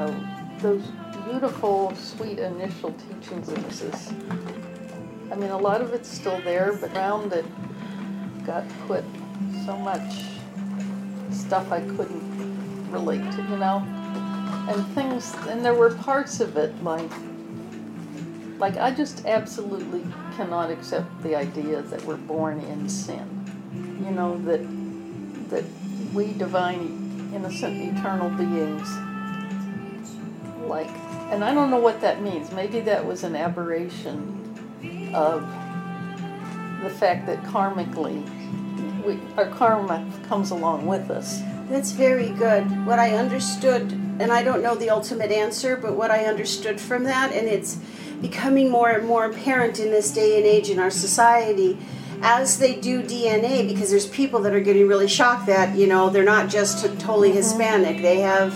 know, those beautiful, sweet initial teachings of this. I mean, a lot of it's still there, but around it got put so much stuff I couldn't relate to, you know? And things, and there were parts of it like, like I just absolutely cannot accept the idea that we're born in sin. You know, that, that we divine, innocent, eternal beings, like, and I don't know what that means. Maybe that was an aberration of the fact that karmically we, our karma comes along with us. That's very good. What I understood, and I don't know the ultimate answer, but what I understood from that, and it's becoming more and more apparent in this day and age in our society as they do DNA, because there's people that are getting really shocked that, you know, they're not just totally mm-hmm. Hispanic. They have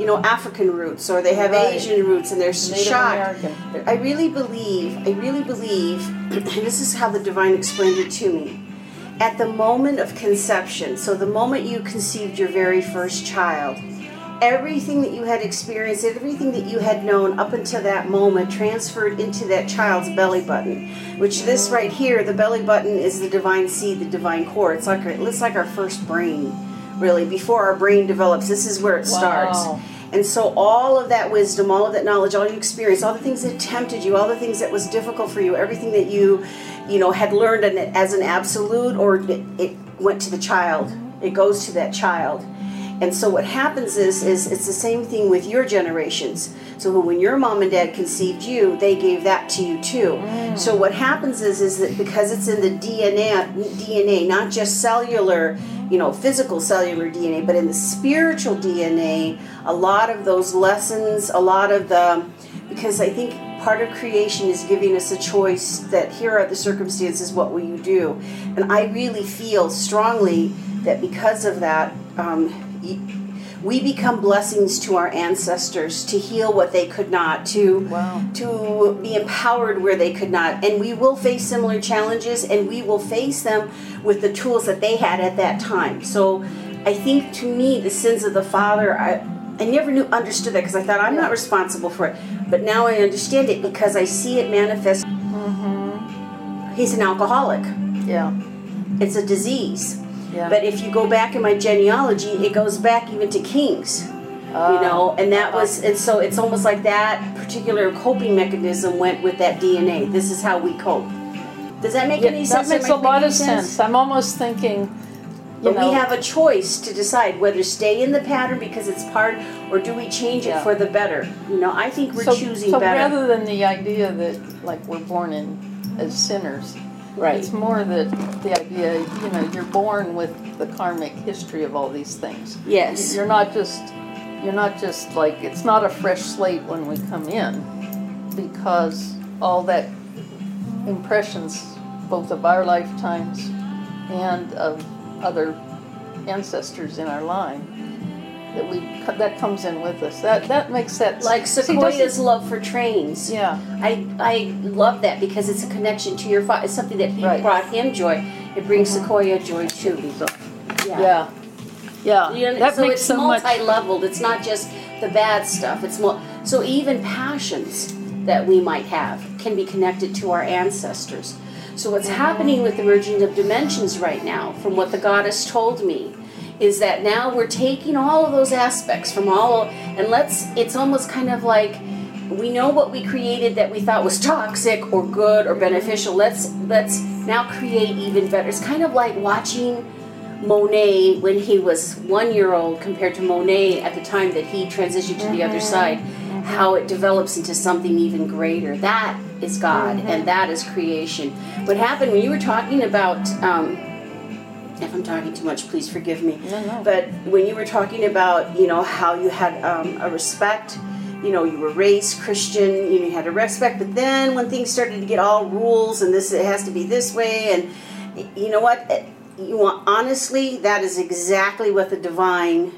you know African roots or they have right. Asian roots and they're Native shocked. American. I really believe, I really believe, and this is how the divine explained it to me. At the moment of conception, so the moment you conceived your very first child, everything that you had experienced, everything that you had known up until that moment transferred into that child's belly button. Which this right here, the belly button is the divine seed, the divine core. It's like it's like our first brain, really. Before our brain develops, this is where it wow. starts. And so all of that wisdom, all of that knowledge, all your experience, all the things that tempted you, all the things that was difficult for you, everything that you, you know, had learned as an absolute, or it, it went to the child. It goes to that child. And so what happens is, is it's the same thing with your generations. So when your mom and dad conceived you, they gave that to you too. Mm. So what happens is, is that because it's in the DNA, DNA, not just cellular you know, physical cellular DNA, but in the spiritual DNA, a lot of those lessons, a lot of the, because I think part of creation is giving us a choice that here are the circumstances, what will you do? And I really feel strongly that because of that, um, we become blessings to our ancestors to heal what they could not to wow. to be empowered where they could not and we will face similar challenges and we will face them with the tools that they had at that time so i think to me the sins of the father i I never knew understood that because I thought I'm not responsible for it, but now I understand it because I see it manifest. Mm-hmm. He's an alcoholic. Yeah, it's a disease yeah. But if you go back in my genealogy, it goes back even to kings. Uh, you know, and that was, and so it's almost like that particular coping mechanism went with that DNA. This is how we cope. Does that make yeah, any sense? That makes a lot of sense? sense. I'm almost thinking. but know, we have a choice to decide whether stay in the pattern because it's part, or do we change it for the better? You know, I think we're so, choosing so better. rather than the idea that like we're born in as sinners, Right. It's more that the idea, you know, you're born with the karmic history of all these things. Yes. You're not just, you're not just like, it's not a fresh slate when we come in because all that impressions, both of our lifetimes and of other ancestors in our line, that we that comes in with us. That that makes sense. like Sequoia's See, love for trains. Yeah, I I love that because it's a connection to your father. It's something that right. brought him joy. It brings mm-hmm. Sequoia joy too. Yeah, yeah, yeah. You know, that so makes it's so multi-leveled. It's not just the bad stuff. It's more so even passions that we might have can be connected to our ancestors. So what's mm-hmm. happening with the merging of dimensions right now, from what the goddess told me, is that now we're taking all of those aspects from all and let's it's almost kind of like we know what we created that we thought was toxic or good or beneficial let's let's now create even better it's kind of like watching monet when he was one year old compared to monet at the time that he transitioned to mm-hmm. the other mm-hmm. side mm-hmm. how it develops into something even greater that is god mm-hmm. and that is creation what happened when you were talking about um, if I'm talking too much, please forgive me. No, no. But when you were talking about, you know, how you had um, a respect, you know, you were raised Christian, you, know, you had a respect, but then when things started to get all rules and this, it has to be this way, and you know what? You want honestly, that is exactly what the divine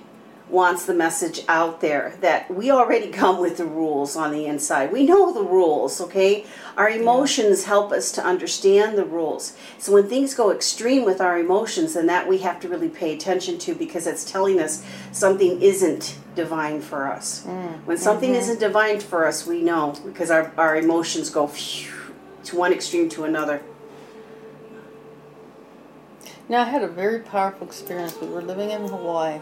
wants the message out there that we already come with the rules on the inside. We know the rules, okay? Our emotions help us to understand the rules. So when things go extreme with our emotions, then that we have to really pay attention to because it's telling us something isn't divine for us. Mm. When something mm-hmm. isn't divine for us, we know because our, our emotions go phew, to one extreme to another. Now, I had a very powerful experience. We were living in Hawaii,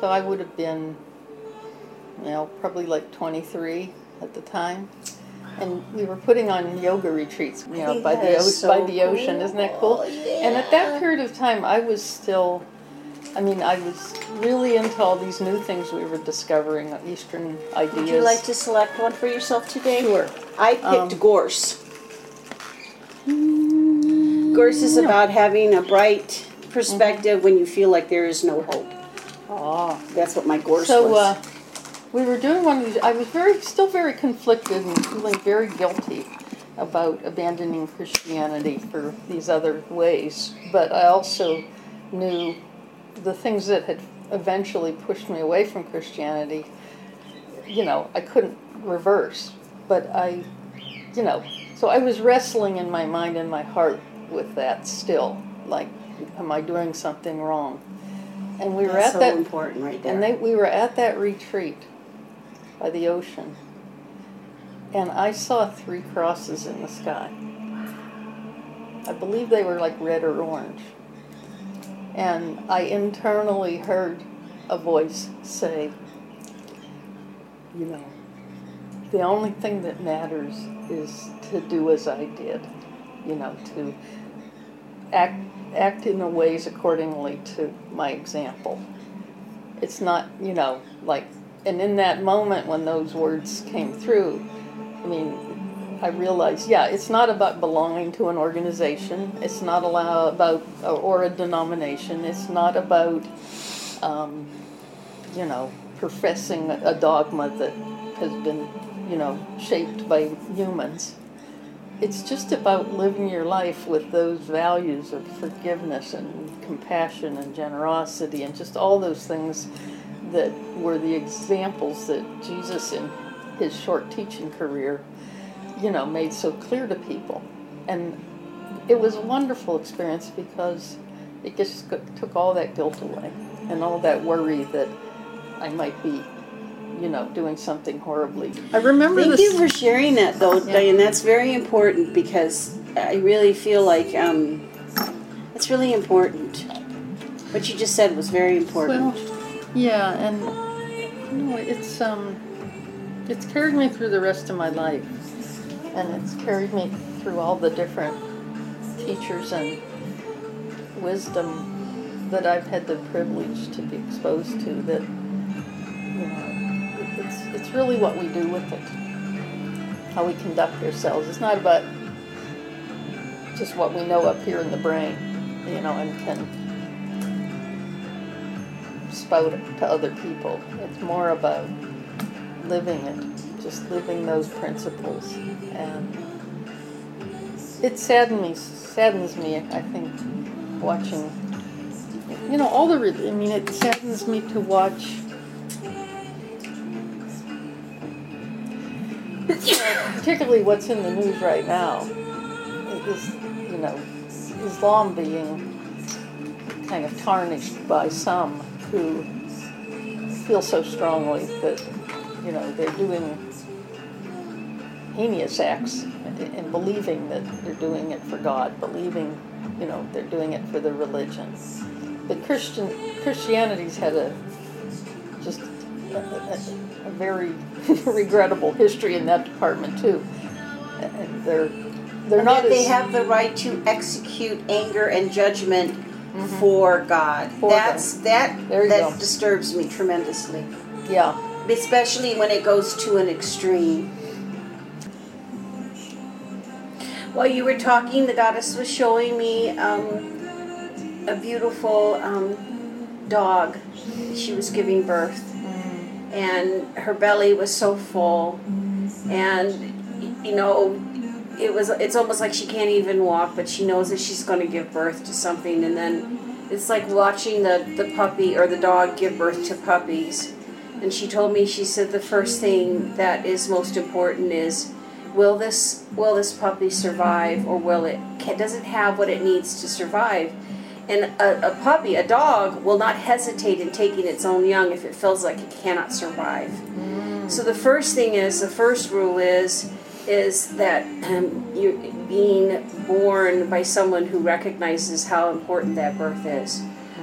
so I would have been, you know, probably like 23 at the time. And we were putting on yoga retreats, you know, by the, o- is by the ocean. Isn't that cool? cool. And at that period of time, I was still, I mean, I was really into all these new things we were discovering, Eastern ideas. Would you like to select one for yourself today? Sure. I picked Um, gorse. Gorse is about having a bright perspective when you feel like there is no hope. Ah. That's what my gorse So was. uh, we were doing one of these. I was very, still very conflicted and feeling very guilty about abandoning Christianity for these other ways. But I also knew the things that had eventually pushed me away from Christianity. You know, I couldn't reverse. But I, you know, so I was wrestling in my mind and my heart with that still. Like, am I doing something wrong? And we were That's at so that important right there. and they, we were at that retreat by the ocean, and I saw three crosses in the sky. I believe they were like red or orange. And I internally heard a voice say, you know, the only thing that matters is to do as I did, you know, to act act in the ways accordingly to my example. It's not, you know, like and in that moment when those words came through, I mean, I realized, yeah, it's not about belonging to an organization. It's not about or a denomination. It's not about, um, you know, professing a dogma that has been, you know, shaped by humans. It's just about living your life with those values of forgiveness and compassion and generosity and just all those things that were the examples that Jesus in his short teaching career, you know, made so clear to people. And it was a wonderful experience because it just took all that guilt away and all that worry that I might be, you know, doing something horribly. I remember Thank this. you for sharing that, though, Yeah. Diane. That's very important because I really feel like um, it's really important. What you just said was very important. Well, yeah, and you know, it's um, it's carried me through the rest of my life, and it's carried me through all the different teachers and wisdom that I've had the privilege to be exposed to. That you know, it's really what we do with it, how we conduct ourselves. It's not about just what we know up here in the brain, you know, and can spout to other people. It's more about living it, just living those principles. And it saddens me, saddens me, I think, watching, you know, all the, I mean, it saddens me to watch. Know, particularly what's in the news right now is, you know, Islam being kind of tarnished by some who feel so strongly that you know they're doing heinous acts and believing that they're doing it for God, believing you know they're doing it for the religion. But Christian Christianity's had a a, a, a very regrettable history in that department too. And they're they're And not they as, have the right to execute anger and judgment for God. Mm-hmm. For That's that There that go. disturbs me tremendously, yeah. especially when it goes to an extreme. While you were talking, the goddess was showing me um, a beautiful um, dog. She was giving birth, and her belly was so full, and you know, it was. It's almost like she can't even walk, but she knows that she's going to give birth to something, and then it's like watching the, the puppy or the dog give birth to puppies. And she told me, she said the first thing that is most important is will this will this puppy survive or will it does it have what it needs to survive? And a, a puppy, a dog, will not hesitate in taking its own young if it feels like it cannot survive. Mm. So the first thing is, the first rule is, is that um, you're being born by someone who recognizes how important that birth is,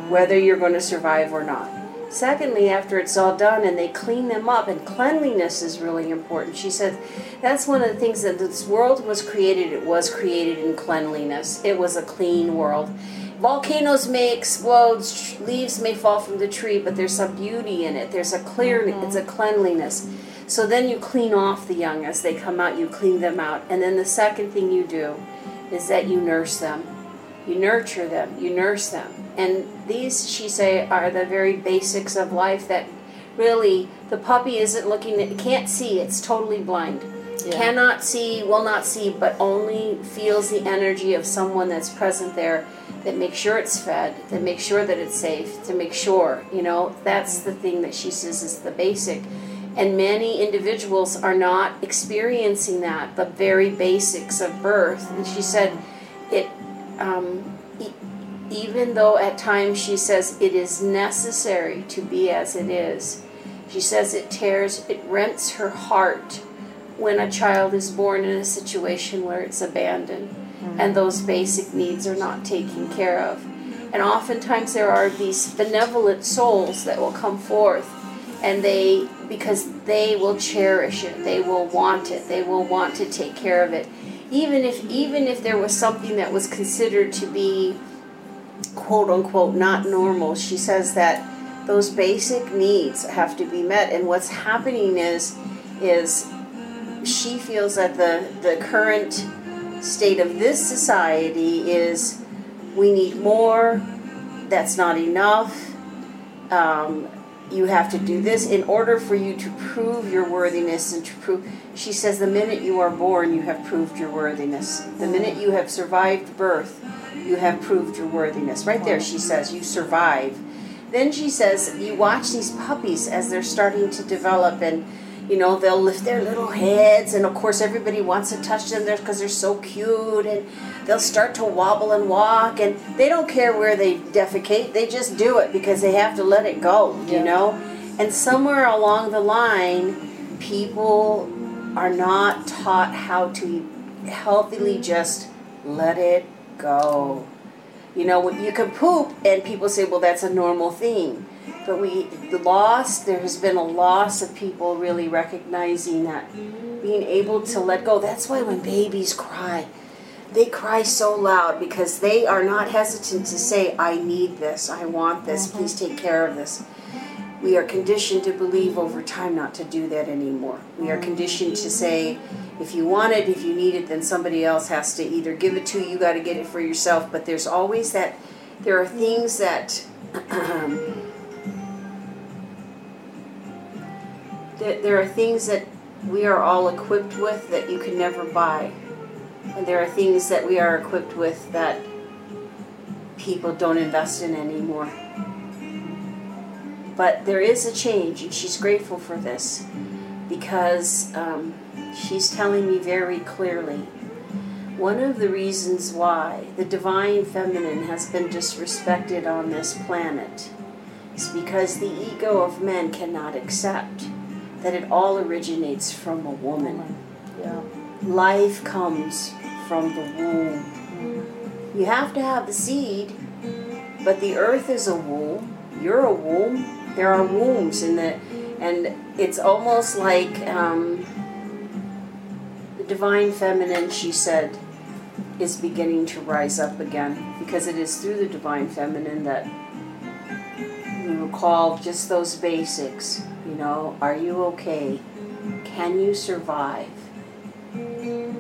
whether you're going to survive or not. Secondly, after it's all done and they clean them up, and cleanliness is really important. She said that's one of the things that this world was created, it was created in cleanliness. It was a clean world. Volcanoes may explode, leaves may fall from the tree, but there's a beauty in it. There's a clear, mm-hmm. it's a cleanliness. So then you clean off the young as they come out, you clean them out. And then the second thing you do is that you nurse them. You nurture them, you nurse them. And these, she say, are the very basics of life that really the puppy isn't looking, it can't see, it's totally blind. Yeah. Cannot see, will not see, but only feels the energy of someone that's present there that make sure it's fed, that make sure that it's safe, to make sure, you know, that's the thing that she says is the basic. And many individuals are not experiencing that, the very basics of birth. And she said, it, um, e- even though at times she says it is necessary to be as it is, she says it tears, it rents her heart when a child is born in a situation where it's abandoned. And those basic needs are not taken care of. And oftentimes there are these benevolent souls that will come forth and they because they will cherish it they will want it they will want to take care of it even if even if there was something that was considered to be quote unquote not normal she says that those basic needs have to be met and what's happening is is she feels that the the current state of this society is we need more. That's not enough. Um, you have to do this in order for you to prove your worthiness and to prove she says the minute you are born you have proved your worthiness. The minute you have survived birth you have proved your worthiness. Right there she says you survive. Then she says you watch these puppies as they're starting to develop and you know they'll lift their little heads and of course everybody wants to touch them there because they're so cute and they'll start to wobble and walk and they don't care where they defecate they just do it because they have to let it go you know? And somewhere along the line people are not taught how to healthily just let it go. You know you can poop and people say well that's a normal thing but we the loss there has been a loss of people really recognizing that being able to let go. That's why when babies cry they cry so loud because they are not hesitant to say i need this. I want this. Mm-hmm. please take care of this. We are conditioned to believe over time not to do that anymore. We are conditioned to say if you want it if you need it then somebody else has to either give it to you you got to get it for yourself. But there's always that there are things that that there are things that we are all equipped with that you can never buy. And there are things that we are equipped with that people don't invest in anymore. But there is a change, and she's grateful for this because um, she's telling me very clearly one of the reasons why the divine feminine has been disrespected on this planet is because the ego of men cannot accept that it all originates from a woman. Yeah. Life comes from the womb. You have to have the seed, but the earth is a womb. You're a womb. There are wombs in the, and it's almost like um, the divine feminine. She said, is beginning to rise up again because it is through the divine feminine that we recall just those basics you know, are you okay? Can you survive?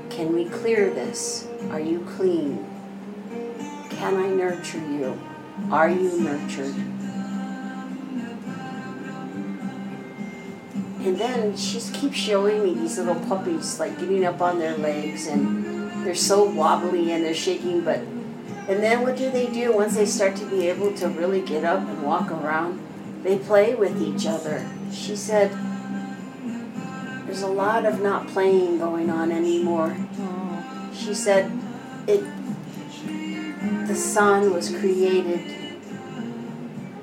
Can we clear this? Are you clean? Can I nurture you? Are you nurtured? And then she keeps showing me these little puppies like getting up on their legs and they're so wobbly and they're shaking, but And then what do they do once they start to be able to really get up and walk around? They play with each other. She said, there's a lot of not playing going on anymore. She said, it, the sun was created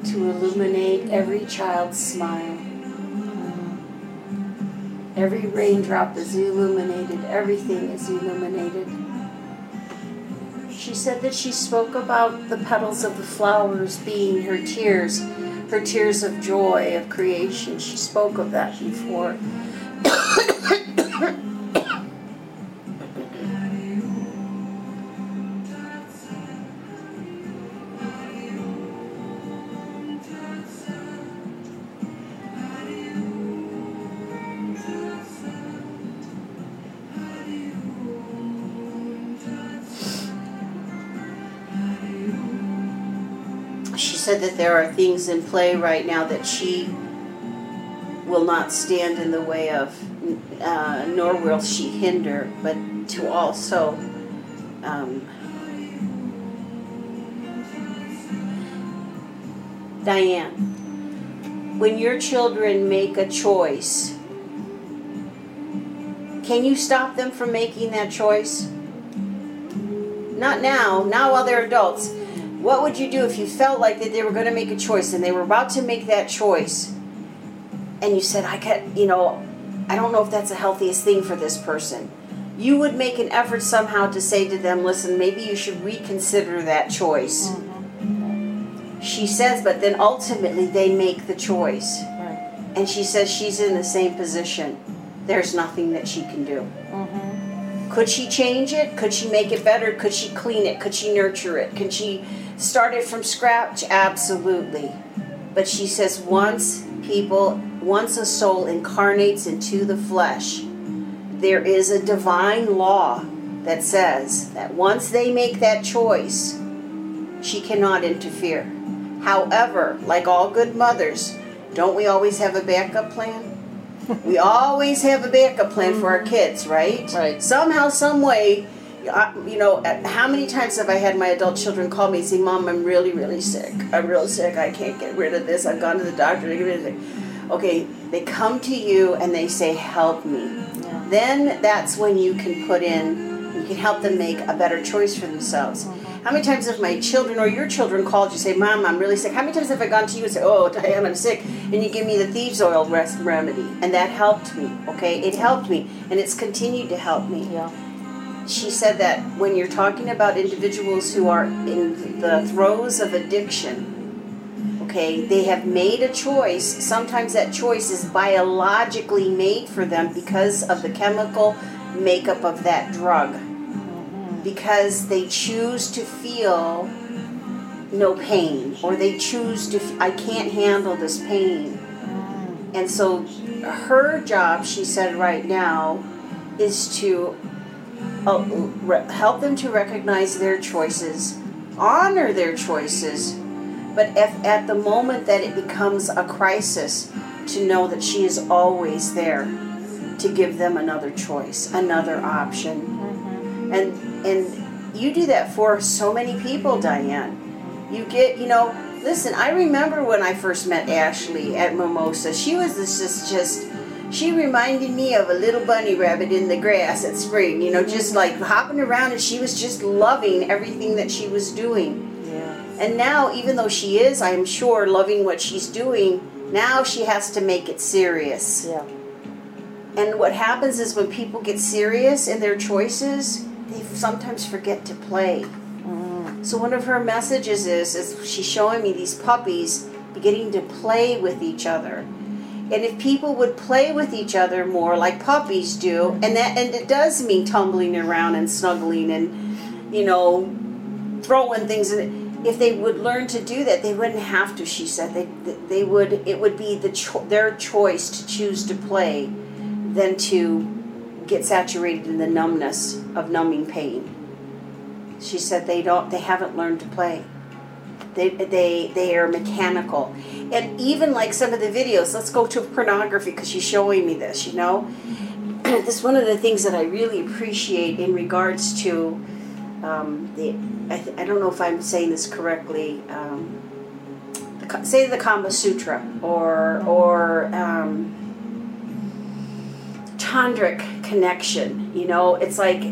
to illuminate every child's smile. Every raindrop is illuminated, everything is illuminated. She said that she spoke about the petals of the flowers being her tears, her tears of joy, of creation. She spoke of that before. That there are things in play right now that she will not stand in the way of, uh, nor will she hinder, but to also um, Diane, when your children make a choice, can you stop them from making that choice? Not now, not while they're adults. What would you do if you felt like that they were going to make a choice and they were about to make that choice and you said, I can you know, I don't know if that's the healthiest thing for this person. You would make an effort somehow to say to them, listen, maybe you should reconsider that choice. She says, but then ultimately they make the choice. Right. And she says she's in the same position. There's nothing that she can do. Mm-hmm. Could she change it? Could she make it better? Could she clean it? Could she nurture it? Can she start it from scratch? Absolutely. But she says once people, once a soul incarnates into the flesh, there is a divine law that says that once they make that choice, she cannot interfere. However, like all good mothers, don't we always have a backup plan? we always have a backup plan for our kids, right? Right. Somehow, some way, you know, uh, how many times have I had my adult children call me and say, "Mom, I'm really, really sick. I'm real sick. I can't get rid of this. I've gone to the doctor to get rid of it." Okay, they come to you and they say, "Help me." Yeah. Then that's when you can put in, you can help them make a better choice for themselves. How many times have my children or your children called you say, Mom, I'm really sick? How many times have I gone to you and said, Oh, Diane, I'm sick? And you give me the thieves oil rest remedy. And that helped me, okay? It helped me. And it's continued to help me. Yeah. She said that when you're talking about individuals who are in the throes of addiction, okay, they have made a choice. Sometimes that choice is biologically made for them because of the chemical makeup of that drug. Because they choose to feel no pain, or they choose to, I can't handle this pain. And so her job, she said right now, is to uh, help them to recognize their choices, honor their choices, but if at the moment that it becomes a crisis, to know that she is always there to give them another choice, another option. And and you do that for so many people, Diane. You get, you know, listen, I remember when I first met Ashley at Mimosa. She was this just just she reminded me of a little bunny rabbit in the grass at spring, you know, just like hopping around and she was just loving everything that she was doing. Yeah. And now, even though she is, I'm sure, loving what she's doing, now she has to make it serious. Yeah. And what happens is when people get serious in their choices, they sometimes forget to play. So one of her messages is, is she's showing me these puppies beginning to play with each other. And if people would play with each other more like puppies do, and that and it does mean tumbling around and snuggling and you know throwing things in if they would learn to do that they wouldn't have to she said they they would it would be the cho- their choice to choose to play than to get saturated in the numbness of numbing pain. She said they don't they haven't learned to play. They they they are mechanical. And even like some of the videos let's go to pornography because she's showing me this you know? This is one of the things that i really appreciate in regards to um, the I, th- I don't know if I'm saying this correctly. Um, say the Kama Sutra or or um, tantric connection. You know, it's like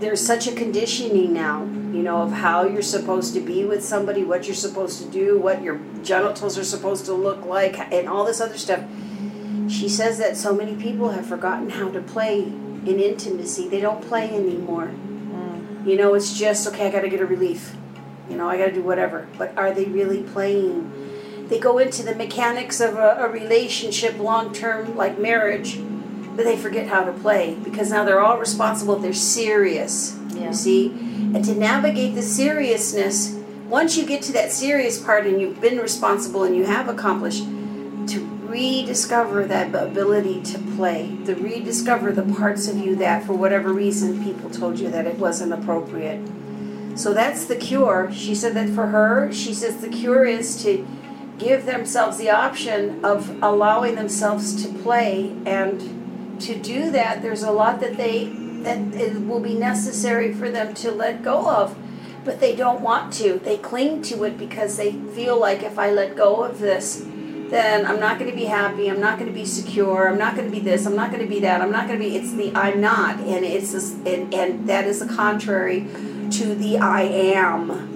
there's such a conditioning now. You know of how you're supposed to be with somebody, what you're supposed to do, what your genitals are supposed to look like, and all this other stuff. She says that so many people have forgotten how to play in intimacy. They don't play anymore. Mm. You know, it's just okay. I got to get a relief. You know, I got to do whatever. But are they really playing? They go into the mechanics of a, a relationship, long term, like marriage, but they forget how to play because now they're all responsible if they're serious. Yeah. You see, and to navigate the seriousness, once you get to that serious part and you've been responsible and you have accomplished, to rediscover that ability to play, to rediscover the parts of you that, for whatever reason, people told you that it wasn't appropriate. So that's the cure. She said that for her, she says the cure is to give themselves the option of allowing themselves to play and to do that there's a lot that they that it will be necessary for them to let go of but they don't want to. They cling to it because they feel like if i let go of this then i'm not going to be happy i'm not going to be secure i'm not going to be this i'm not going to be that i'm not going to be it's the i'm not and it's this and, and that is the contrary to the i am.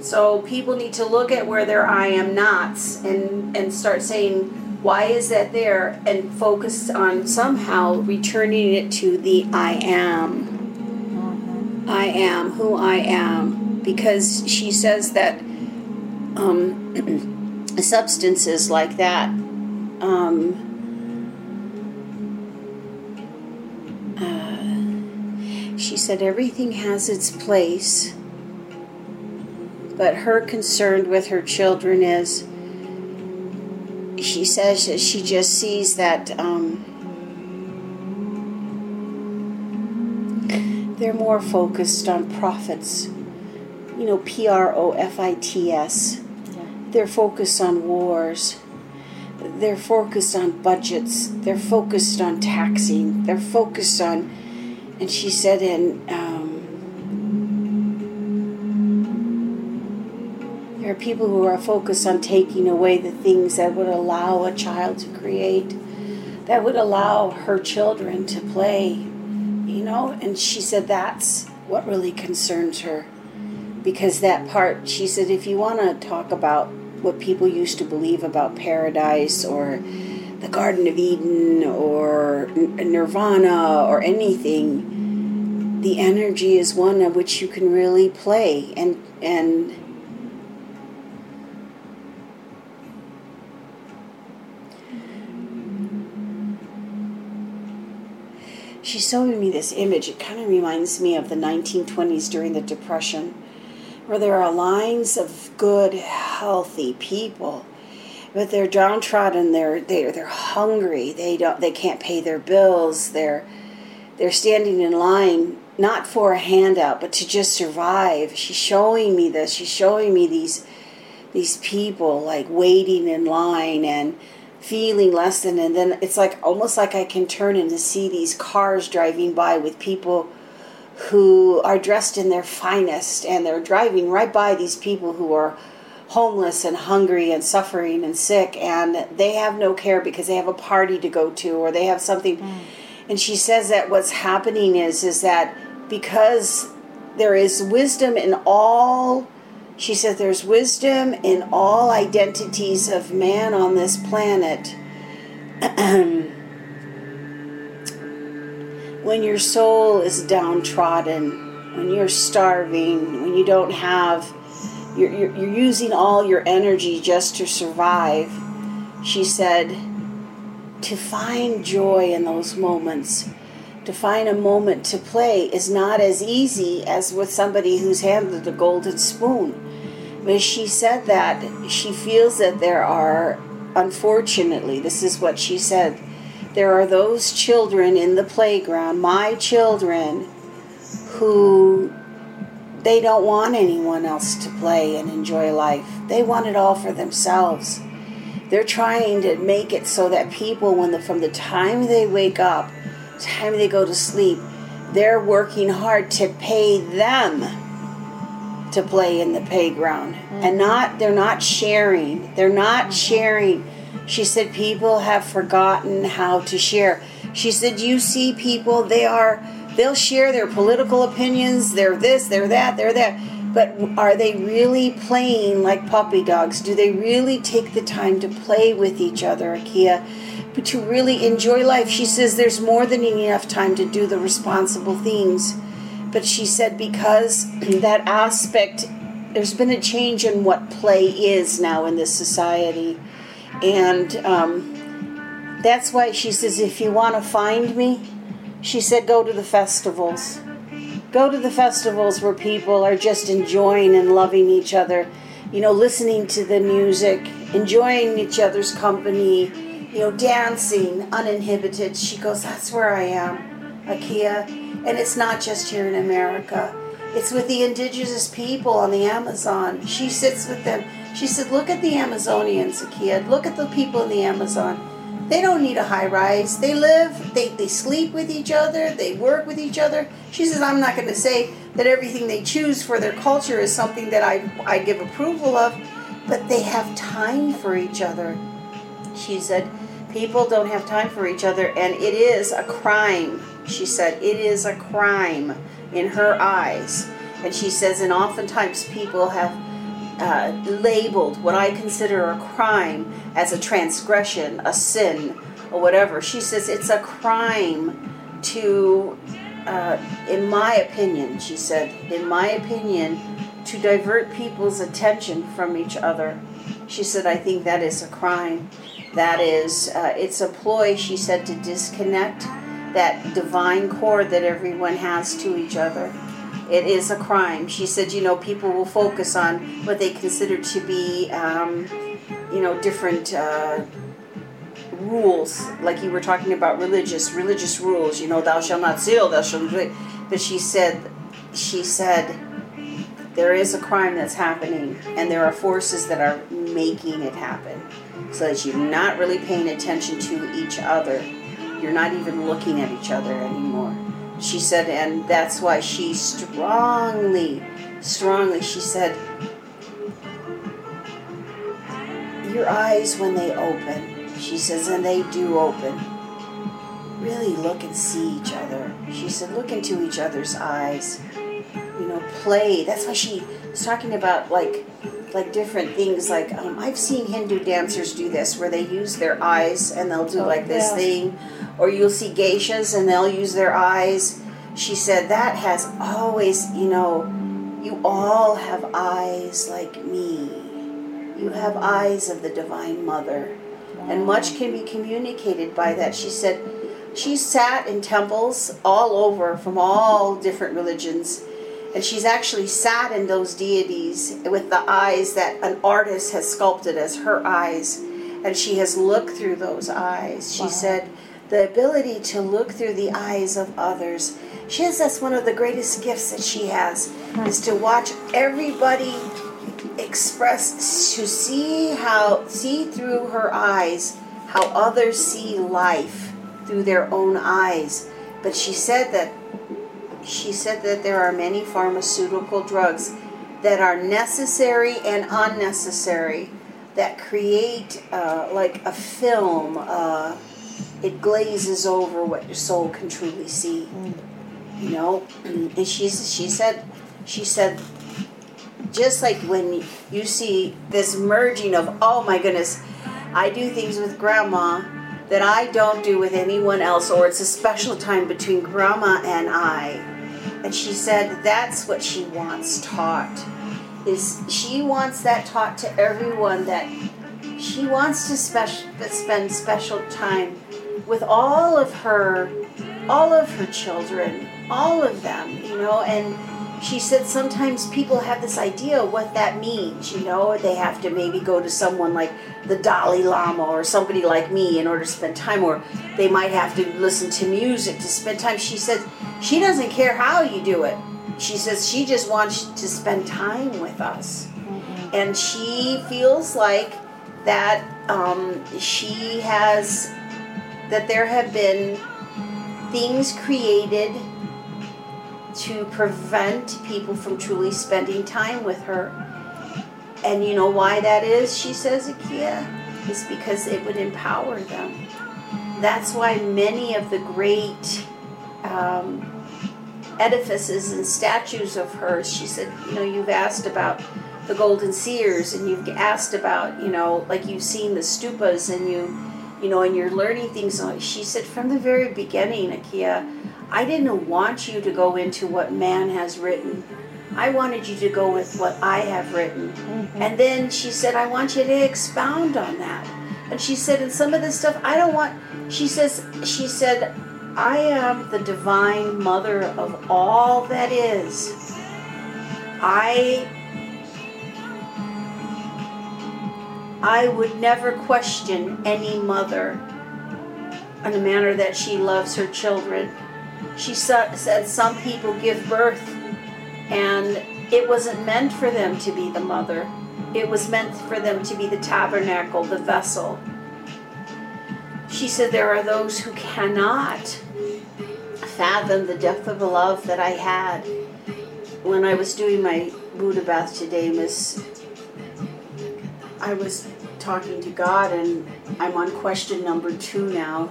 So people need to look at where their I am nots and and start saying why is that there? And focus on somehow returning it to the I am. I am who I am. Because she says that um, substances like that um, uh, she said everything has its place. But her concern with her children is she says that she just sees that um, they're more focused on profits. You know p-r-o-f-i-t-s they're focused on wars. They're focused on budgets. They're focused on taxing. They're focused on and she said in um, There are people who are focused on taking away the things that would allow a child to create, that would allow her children to play, you know? And she said that's what really concerns her. Because that part, she said, if you want to talk about what people used to believe about paradise or the Garden of Eden or Nirvana or anything, the energy is one of which you can really play and and she's showing me this image. It kind of reminds me of the 1920s during the Depression, where there are lines of good, healthy people, but they're downtrodden. They're they're they're hungry. They don't. They can't pay their bills. They're they're standing in line not for a handout, but to just survive. She's showing me this. She's showing me these these people like waiting in line and feeling less than and then it's like almost like I can turn and see these cars driving by with people who are dressed in their finest and they're driving right by these people who are homeless and hungry and suffering and sick and they have no care because they have a party to go to or they have something mm. and she says that what's happening is is that because there is wisdom in all she said there's wisdom in all identities of man on this planet. when your soul is downtrodden, when you're starving, when you don't have, you're, you're, you're using all your energy just to survive, she said, to find joy in those moments to find a moment to play is not as easy as with somebody who's handed the golden spoon. But she said that she feels that there are, unfortunately, this is what she said, there are those children in the playground, my children, who they don't want anyone else to play and enjoy life. They want it all for themselves. They're trying to make it so that people, when the, from the time they wake up, time they go to sleep, they're working hard to pay them to play in the playground. And mm. not they're not sharing. They're not mm-hmm. sharing. She said people have forgotten how to share. She said you see people they are they'll share their political opinions. They're this they're that they're that. But are they really playing like puppy dogs? Do they really take the time to play with each other akia but to really enjoy life. She says there's more than enough time to do the responsible things. But she said because that aspect there's been a change in what play is now in this society. And um, that's why she says if you want to find me she said go to the festivals. Go to the festivals where people are just enjoying and loving each other. You know listening to the music enjoying each other's company you know dancing uninhibited she goes that's where i am akia and it's not just here in America. It's with the indigenous people on the Amazon. She sits with them. She said, Look at the Amazonians, Akia. Look at the people in the Amazon. They don't need a high rise. They live, they, they sleep with each other, they work with each other. She says, I'm not going to say that everything they choose for their culture is something that I, I give approval of, but they have time for each other. She said, People don't have time for each other, and it is a crime she said, It is a crime in her eyes. And she says, and oftentimes people have uh, labeled what I consider a crime as a transgression, a sin, or whatever. She says it's a crime to, uh, in my opinion, she said, in my opinion, to divert people's attention from each other. She said, I think that is a crime. That is, uh, it's a ploy, she said, to disconnect that divine cord that everyone has to each other. It is a crime. She said, you know, people will focus on what they consider to be, um, you know, different uh, rules, like you were talking about religious, religious rules. You know, thou shalt not steal, thou shalt not. But she said, she said, there is a crime that's happening, and there are forces that are making it happen, so that you're not really paying attention to each other you're not even looking at each other anymore. She said, and that's why she strongly, strongly, she said, your eyes when they open, she says, and they do open, really look and see each other. She said, look into each other's eyes. You know, play. That's why she was talking about like like different things like um, i've seen hindu dancers do this where they use their eyes and they'll do oh, like this yeah. thing. Or you'll see geishas and they'll use their eyes. She said that has always you know you all have eyes like me. You have eyes of the divine mother. And much can be communicated by that. She said she sat in temples all over from all different religions and she's actually sat in those deities with the eyes that an artist has sculpted as her eyes. And she has looked through those eyes. She wow. said, the ability to look through the eyes of others. She says that's one of the greatest gifts that she has, hmm. is to watch everybody express, to see how, see through her eyes how others see life through their own eyes. But she said that she said that there are many pharmaceutical drugs that are necessary and unnecessary that create uh, like a film. Uh, it glazes over what your soul can truly see. You know, and she she said she said just like when you see this merging of oh my goodness, I do things with grandma that I don't do with anyone else, or it's a special time between grandma and I and she said that's what she wants taught. Is she wants that taught to everyone that she wants to spend special time with all of her all of her children, all of them, you know, and she said sometimes people have this idea what that means, you know, they have to maybe go to someone like the Dalai Lama or somebody like me in order to spend time, or they might have to listen to music to spend time. She said she doesn't care how you do it. She says she just wants to spend time with us. Mm-hmm. And she feels like that um, she has, that there have been things created to prevent people from truly spending time with her. And you know why that is, she says, Akia? Is because it would empower them. That's why many of the great um, edifices and statues of hers, she said, you know, you've asked about the golden seers and you've asked about, you know, like you've seen the stupas and you, you know, and you're learning things. She said, from the very beginning, Akia, I didn't want you to go into what man has written. I wanted you to go with what I have written. Mm-hmm. And then she said, I want you to expound on that. And she said, and some of this stuff, I don't want, she says, she said, I am the divine mother of all that is. I I would never question any mother in the manner that she loves her children. She said some people give birth and it wasn't meant for them to be the mother. It was meant for them to be the tabernacle, the vessel. She said there are those who cannot fathom the depth of the love that I had. When I was doing my Buddha bath today, Miss, I was talking to God and I'm on question number two now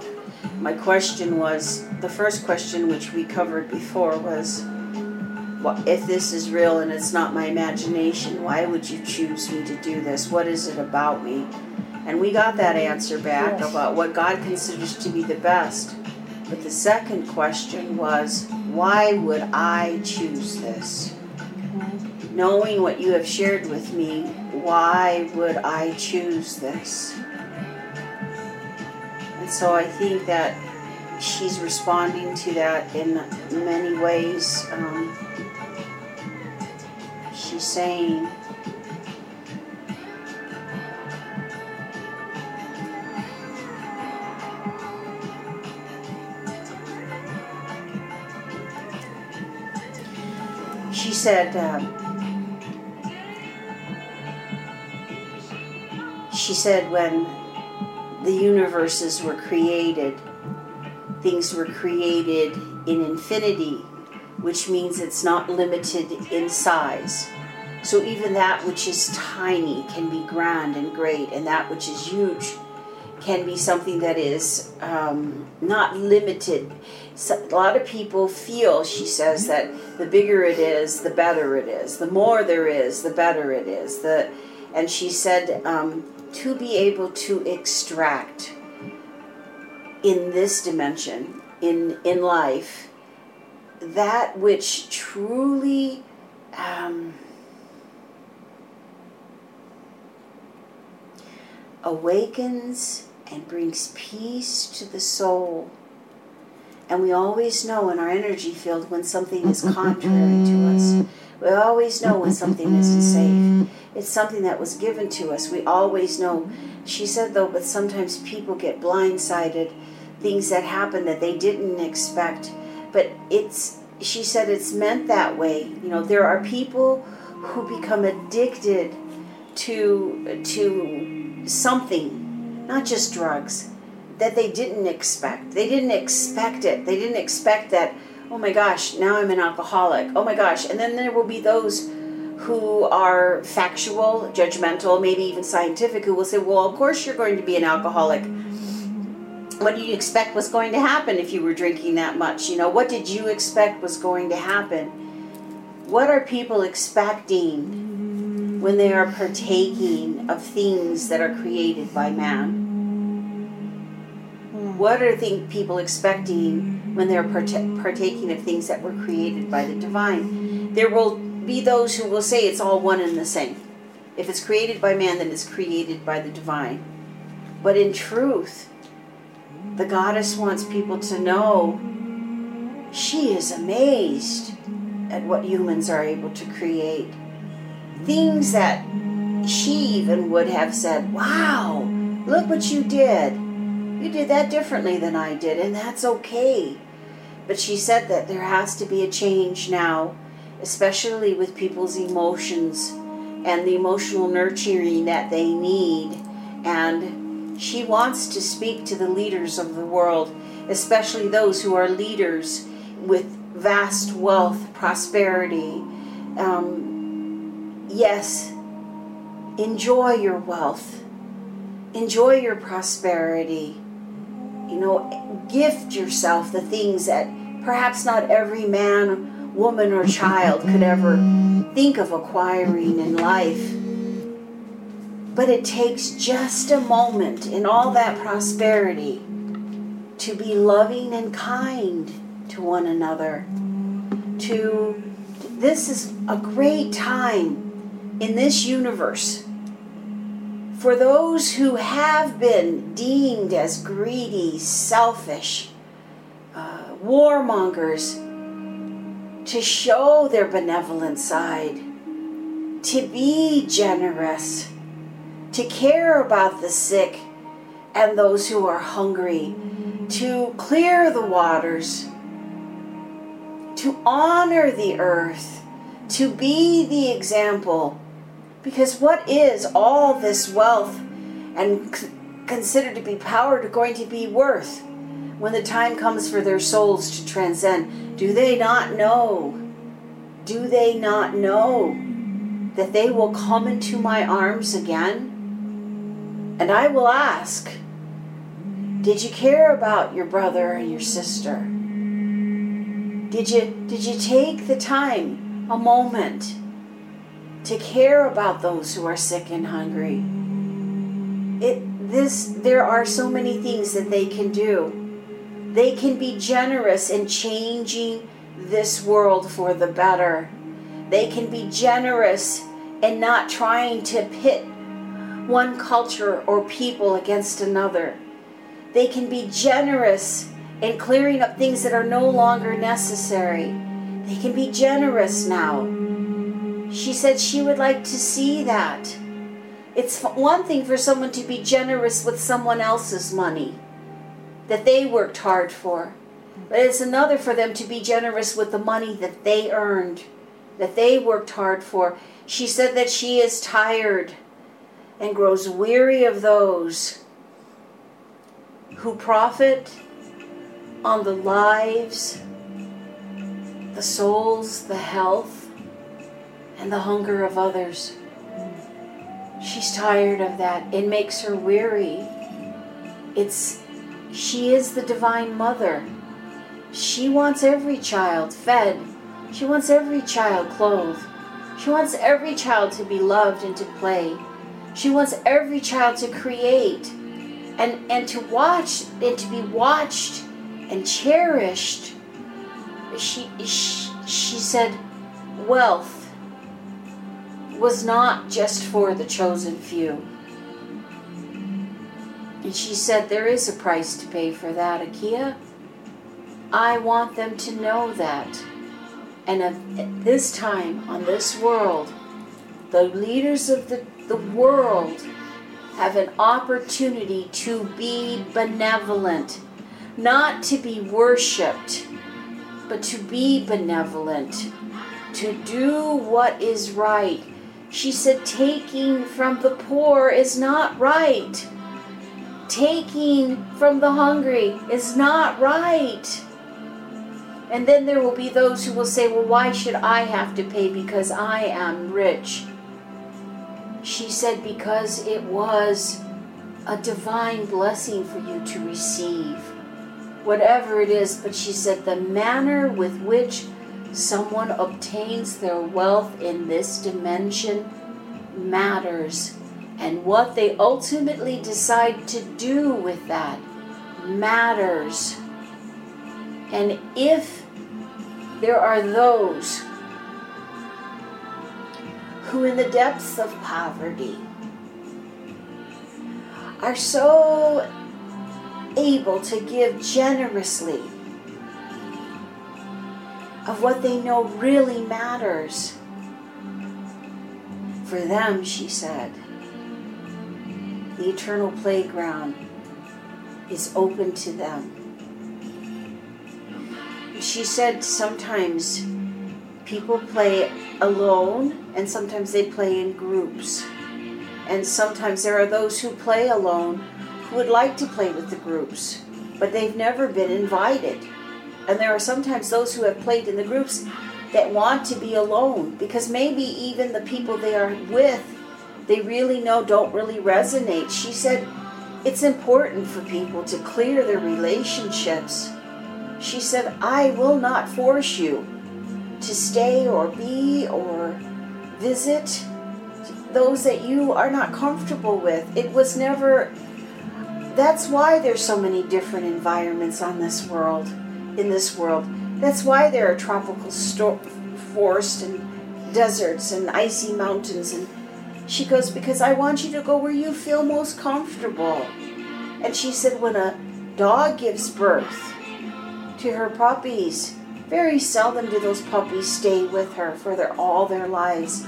my question was the first question, which we covered before, was what, if this is real and it's not my imagination, why would you choose me to do this? What is it about me? And we got that answer back yes. about what God considers to be the best. But the second question was, why would I choose this? Knowing what you have shared with me, why would I choose this? So I think that she's responding to that in many ways. Um, she's saying, she said, um, she said when the universes were created. Things were created in infinity, which means it's not limited in size. So even that which is tiny can be grand and great, and that which is huge can be something that is um, not limited. So a lot of people feel, she says, that the bigger it is, the better it is. The more there is, the better it is. The, and she said, um, to be able to extract in this dimension, in, in life, that which truly um, awakens and brings peace to the soul. And we always know in our energy field when something is contrary to us. We always know when something isn't safe. It's something that was given to us. We always know. She said, though, but sometimes people get blindsided, things that happen that they didn't expect. But it's, she said, it's meant that way. You know, there are people who become addicted to to something, not just drugs, that they didn't expect. They didn't expect it. They didn't expect that oh my gosh, now I'm an alcoholic. Oh my gosh. And then there will be those who are factual, judgmental, maybe even scientific, who will say, well, of course you're going to be an alcoholic. What do you expect was going to happen if you were drinking that much? You know, what did you expect was going to happen? What are people expecting when they are partaking of things that are created by man? What are the people expecting mm-hmm. when they're partaking of things that were created by the divine? There will be those who will say it's all one and the same. If it's created by man, then it's created by the divine. But in truth, the goddess wants people to know she is amazed at what humans are able to create. Things that she even would have said, Wow, look what you did. You did that differently than I did, and that's okay. But she said that there has to be a change now, especially with people's emotions and the emotional nurturing that they need. And she wants to speak to the leaders of the world, especially those who are leaders with vast wealth, prosperity. Um, yes, enjoy your wealth, enjoy your prosperity. You know, gift yourself the things that perhaps not every man, woman, or child could ever think of acquiring in life. But it takes just a moment in all that prosperity to be loving and kind to one another. To this is a great time in this universe for those who have been deemed as greedy, selfish, uh, warmongers to show their benevolent side, to be generous, to care about the sick and those who are hungry, to clear the waters, to honor the earth, to be the example. Because what is all this wealth and c- considered to be power going to be worth when the time comes for their souls to transcend? Do they not know? Do they not know that they will come into my arms again? And I will ask, did you care about your brother and your sister? Did you did you take the time, a moment to care about those who are sick and hungry? It this there are so many things that they can do. They can be generous in changing this world for the better. They can be generous in not trying to pit one culture or people against another. They can be generous in clearing up things that are no longer necessary. They can be generous now. She said she would like to see that. It's one thing for someone to be generous with someone else's money that they worked hard for, but it's another for them to be generous with the money that they earned, that they worked hard for. She said that she is tired and grows weary of those who profit on the lives, the souls, the health, and the hunger of others. She's tired of that. It makes her weary. It's she is the divine mother. She wants every child fed. She wants every child clothed. She wants every child to be loved and to play. She wants every child to create and, and to watch and to be watched and cherished. She, she, she said, wealth was not just for the chosen few. And she said, There is a price to pay for that, Akia. I want them to know that. And at this time, on this world, the leaders of the, the world have an opportunity to be benevolent, not to be worshiped, but to be benevolent, to do what is right. She said, taking from the poor is not right. Taking from the hungry is not right. And then there will be those who will say, well, why should I have to pay because I am rich? She said, because it was a divine blessing for you to receive. Whatever it is, but she said, the manner with which someone obtains their wealth in this dimension matters. And what they ultimately decide to do with that matters. And if there are those who, in the depths of poverty, are so able to give generously of what they know really matters. For them, she said, the eternal playground is open to them. She said sometimes people play alone and sometimes they play in groups. And sometimes there are those who play alone who would like to play with the groups, but they've never been invited. And there are sometimes those who have played in the groups that want to be alone because maybe even the people they are with, they really know don't really resonate. She said it's important for people to clear their relationships. She said, I will not force you to stay or be or visit those that you are not comfortable with. It was never. That's why there's so many different environments on this world, in this world. That's why there are tropical sto- forests and deserts and icy mountains. And she goes, Because I want you to go where you feel most comfortable. And she said, When a dog gives birth to her puppies, very seldom do those puppies stay with her for their, all their lives.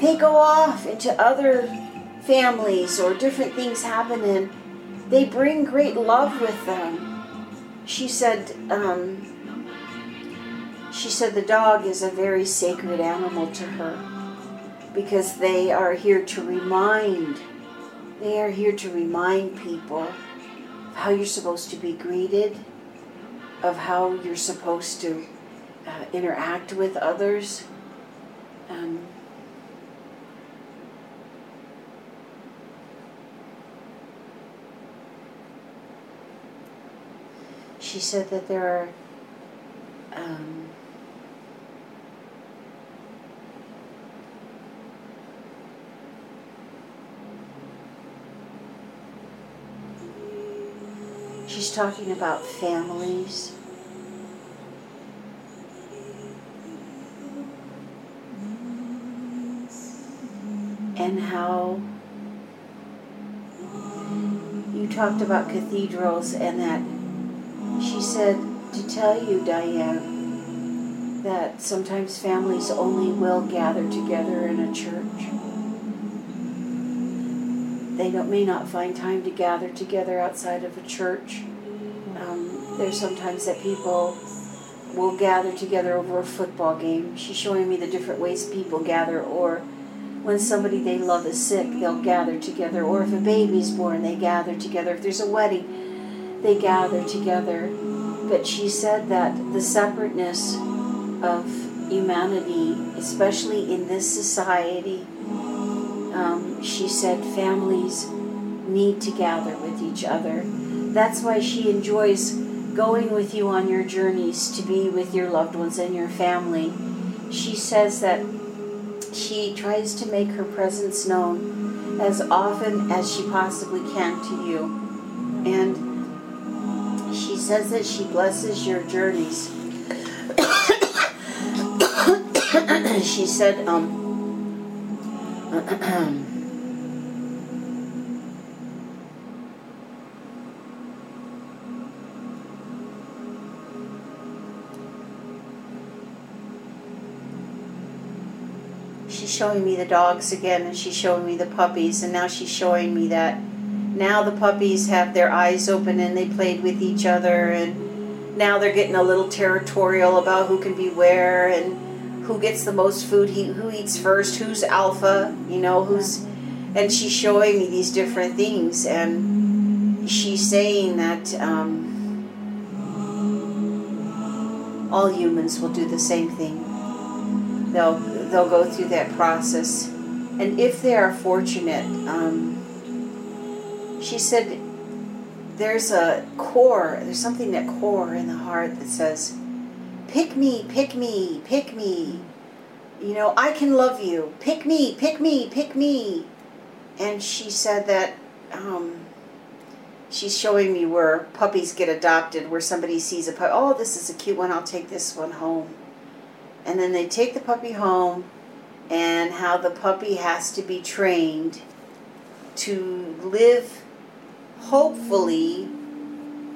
They go off into other families or different things happen and they bring great love with them. She said, um, she said the dog is a very sacred animal to her because they are here to remind, they are here to remind people of how you're supposed to be greeted, of how you're supposed to uh, interact with others. Um, she said that there are um, she's talking about families. And how you talked about cathedrals and that she said to tell you, Diane, that sometimes families only will gather together in a church. They may not find time to gather together outside of a church. Um, there's sometimes that people will gather together over a football game. She's showing me the different ways people gather, or when somebody they love is sick, they'll gather together, or if a baby's born, they gather together. If there's a wedding, they gather together. But she said that the separateness of humanity, especially in this society, um, she said families need to gather with each other. That's why she enjoys going with you on your journeys to be with your loved ones and your family. She says that she tries to make her presence known as often as she possibly can to you. And says that she blesses your journeys. she said, um, she's showing me the dogs again and she's showing me the puppies and now she's showing me that now the puppies have their eyes open and they played with each other and now they're getting a little territorial about who can be where and who gets the most food who eats first who's alpha you know who's and she's showing me these different things and she's saying that um, all humans will do the same thing they'll they'll go through that process. And if they are fortunate, um, she said there's a core, there's something that core in the heart that says, pick me, pick me, pick me. You know, I can love you. Pick me, pick me, pick me. And she said that um, she's showing me where puppies get adopted, where somebody sees a puppy. Oh, this is a cute one. I'll take this one home and then they take the puppy home and how the puppy has to be trained to live hopefully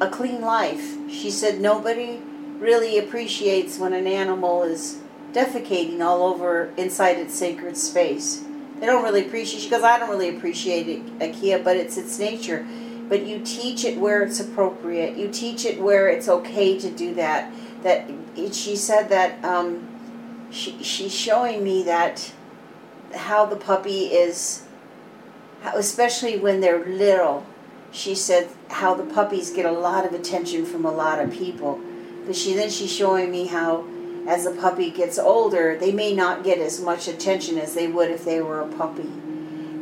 a clean life. She said nobody really appreciates when an animal is defecating all over inside its sacred space. They don't really appreciate she goes, I don't really appreciate it, Akia, but it's its nature. But you teach it where it's appropriate. You teach it where it's okay to do that. That she said that um, she, she's showing me that how the puppy is, how, especially when they're little. She said how the puppies get a lot of attention from a lot of people But she then she's showing me how as the puppy gets older, they may not get as much attention as they would if they were a puppy.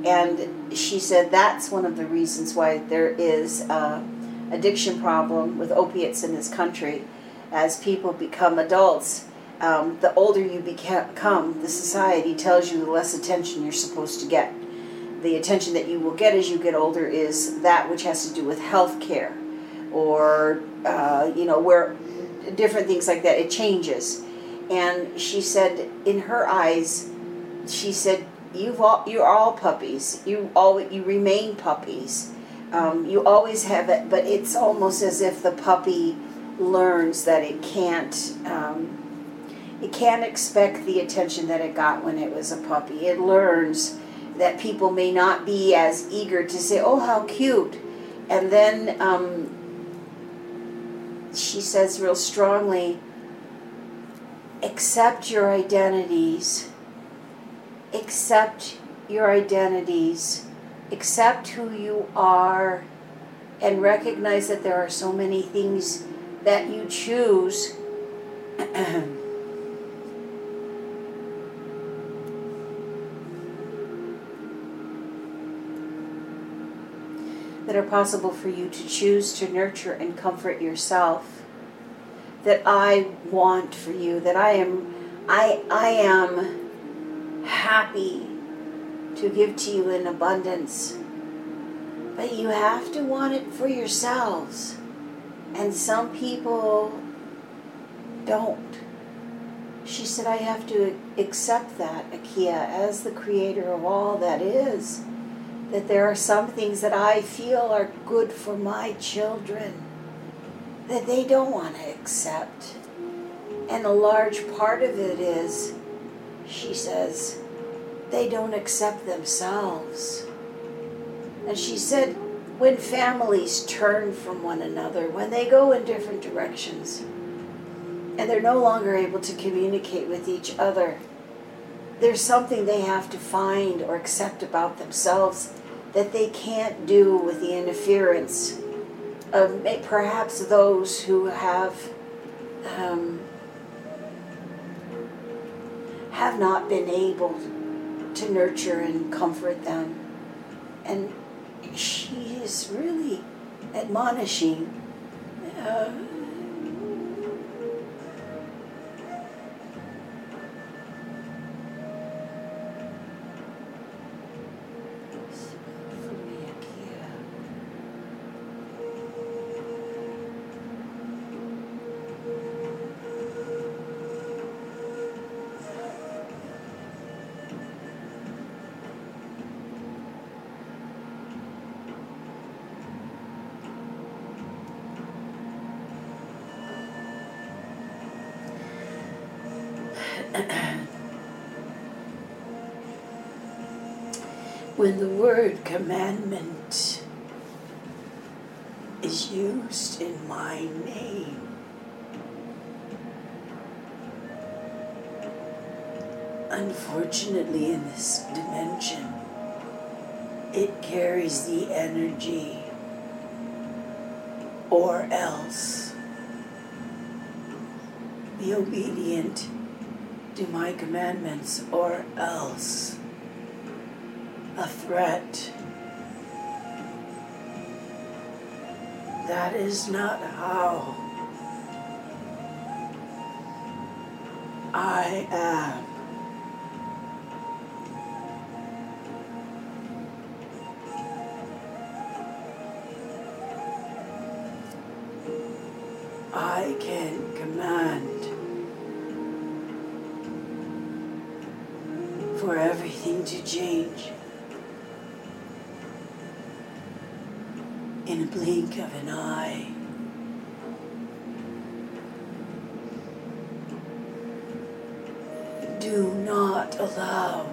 And she said that's one of the reasons why there is a addiction problem with opiates in this country. As people become adults, um, the older you become, the society tells you the less attention you're supposed to get. The attention that you will get as you get older is that which has to do with health care or, uh, you know, where different things like that. It changes. And she said, in her eyes, she said, "You've all, you're all puppies. You all you remain puppies. Um, you always have it, but it's almost as if the puppy learns that it can't." Um, it can't expect the attention that it got when it was a puppy. It learns that people may not be as eager to say, "Oh, how cute," and then um, she says real strongly, accept your identities. Accept your identities. Accept who you are and recognize that there are so many things that you choose. that are possible for you to choose to nurture and comfort yourself that I want for you that I am I I am happy to give to you in abundance. But you have to want it for yourselves. And some people don't. She said I have to accept that Akia as the creator of all that is that there are some things that I feel are good for my children that they don't want to accept. And a large part of it is, she says, they don't accept themselves. And she said, when families turn from one another, when they go in different directions, and they're no longer able to communicate with each other, there's something they have to find or accept about themselves that they can't do with the interference of perhaps those who have um, have not been able to nurture and comfort them. And she is really admonishing uh, when the word commandment is used in my name, unfortunately, in this dimension, it carries the energy or else be obedient to my commandments or else a threat. That is not how I am. In a blink of an eye. Do not allow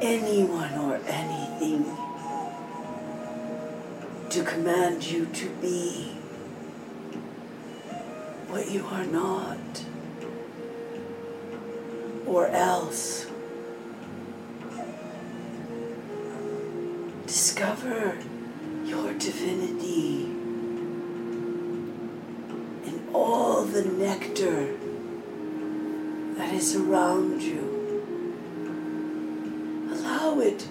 anyone or anything to command you to be what you are not, or else discover divinity and all the nectar that is around you. Allow it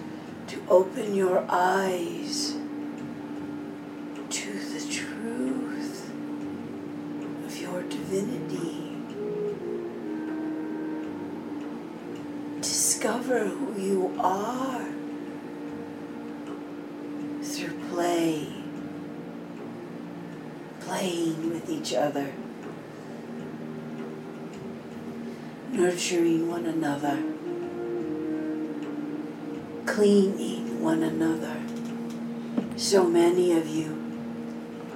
to open your eyes each other, nurturing one another cleaning one another. So many of you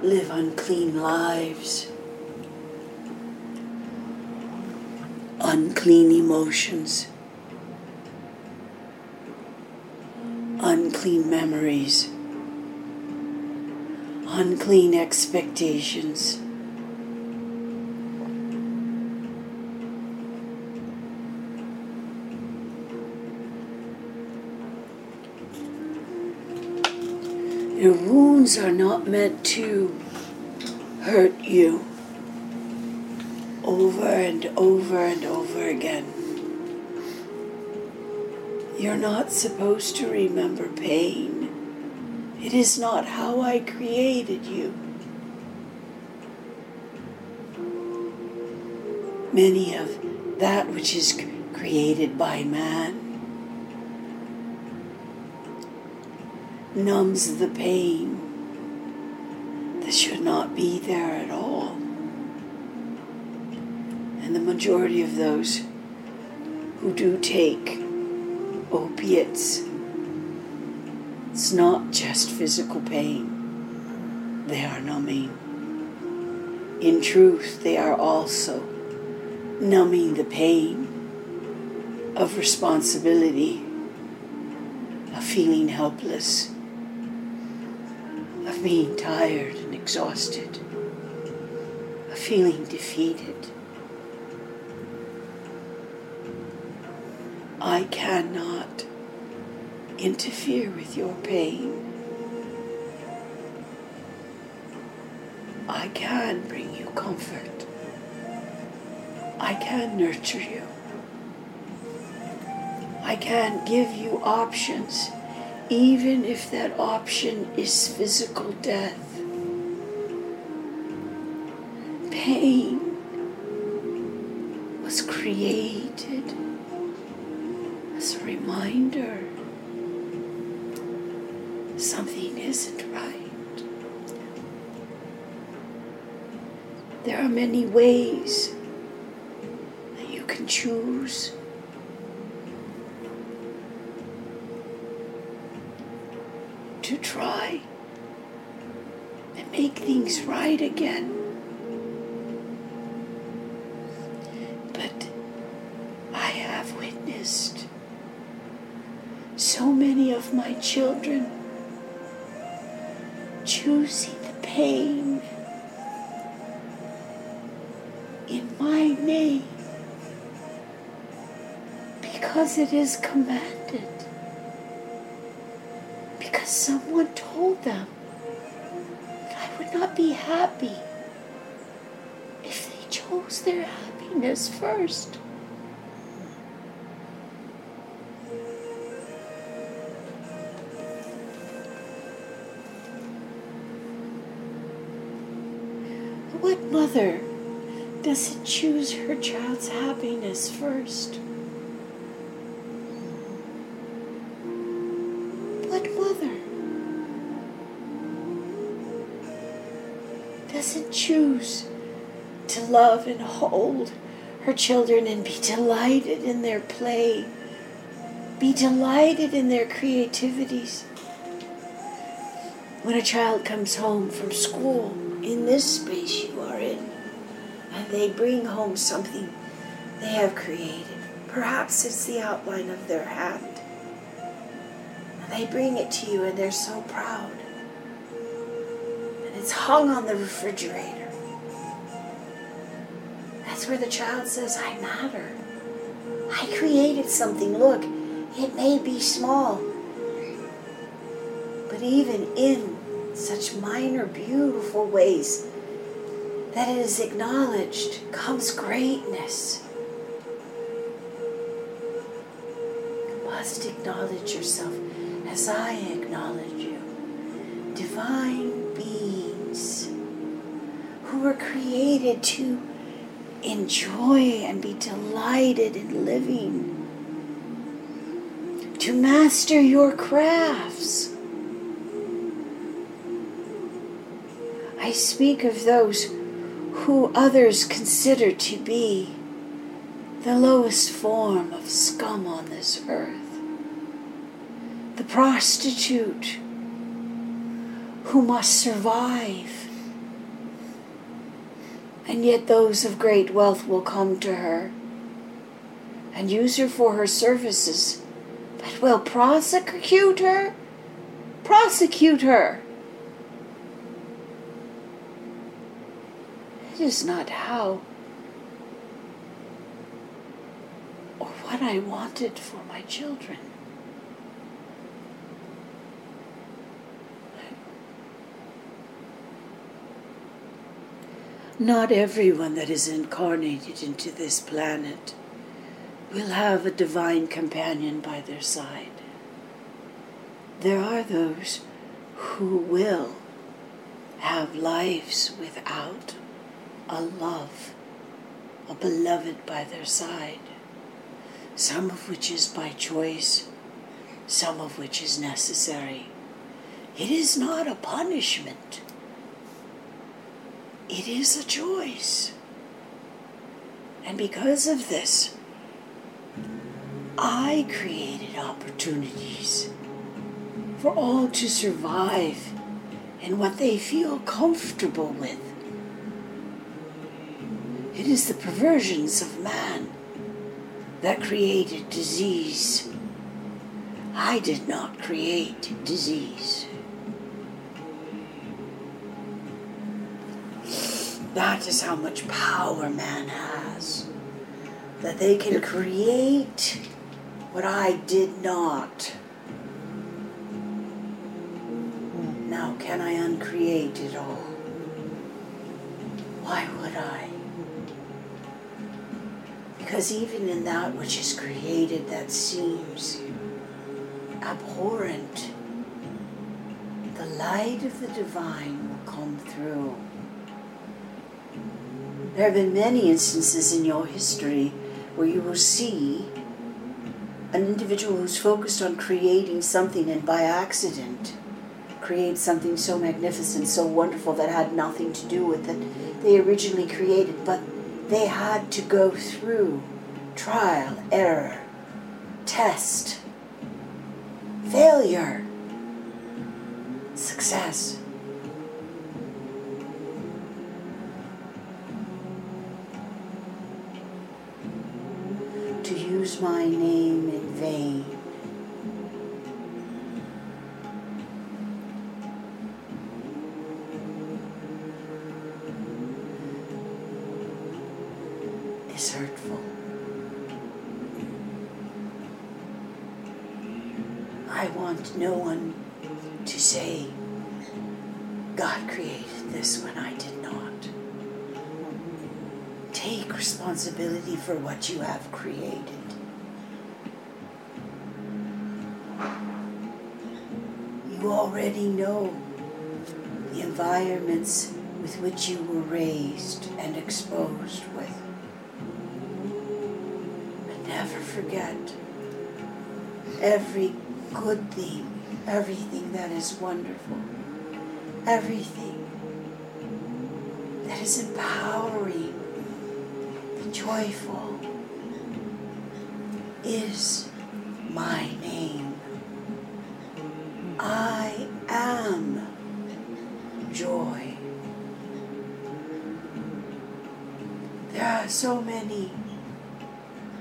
live unclean lives, unclean emotions, unclean memories, unclean expectations. Wounds are not meant to hurt you over and over and over again. You're not supposed to remember pain. It is not how I created you. Many of that which is created by man numbs the pain that should not be there at all. And the majority of those who do take opiates, it's not just physical pain, they are numbing. In truth, they are also numbing the pain of responsibility, of feeling helpless being tired and exhausted, of feeling defeated. I cannot interfere with your pain. I can bring you comfort. I can nurture you. I can give you options even if that option is physical death. Is commanded because someone told them that I would not be happy if they chose their happiness first. What mother doesn't choose her child's happiness first? Love and hold her children and be delighted in their play, be delighted in their creativities? When a child comes home from school in this space you are in, and they bring home something they have created, perhaps it's the outline of their hand they bring it to you and they're so proud. And it's hung on the refrigerator. That's where the child says, I matter. I created something. Look, it may be small. But even in such minor, beautiful ways, that it is acknowledged comes greatness. You must acknowledge yourself as I acknowledge you. Divine beings who were created to enjoy and be delighted in living, to master your crafts. I speak of those who others consider to be the lowest form of scum on this earth. The prostitute who must survive. And yet, those of great wealth will come to her and use her for her services, but will prosecute her. Prosecute her. It is not how or what I wanted for my children. Not everyone that is incarnated into this planet will have a divine companion by their side. There are those who will have lives without a love, a beloved by their side, some of which is by choice, some of which is necessary. It is not a punishment, it is a choice. And because of this, I created opportunities for all to survive in what they feel comfortable with. It is the perversions of man that created disease. I did not create disease. That is how much power man has. That they can create what I did not. Now, can I uncreate it all? Why would I? Because even in that which is created that seems abhorrent, the light of the divine will come through. There have been many instances in your history where you will see an individual who's focused on creating something and by accident create something so magnificent, so wonderful that had nothing to do with it they originally created, but they had to go through trial, error, test, failure, success. To use my name in vain. is hurtful. I want no one to say, God created this when I did not. Take responsibility for what you have created. Already know the environments with which you were raised and exposed with. But never forget every good thing, everything that is wonderful, everything that is empowering, joyful is my so many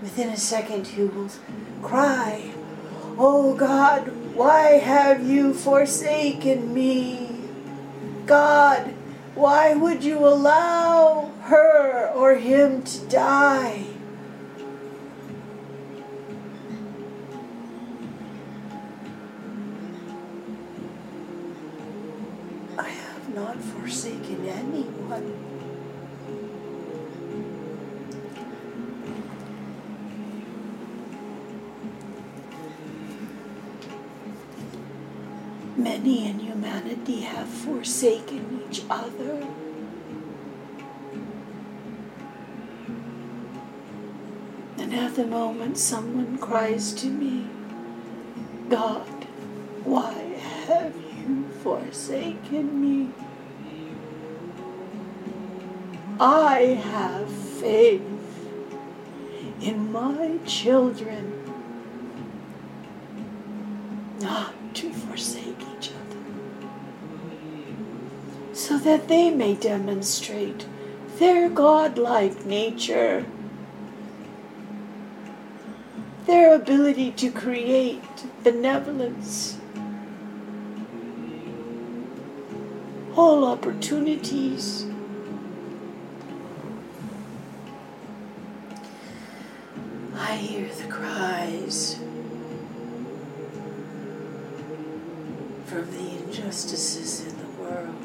within a second who will cry, Oh God, why have you forsaken me? God, why would you allow her or him to die? At the moment someone cries to me, God, why have you forsaken me? I have faith in my children not to forsake each other, so that they may demonstrate their godlike nature, their ability to create benevolence, all opportunities. I hear the cries from the injustices in the world.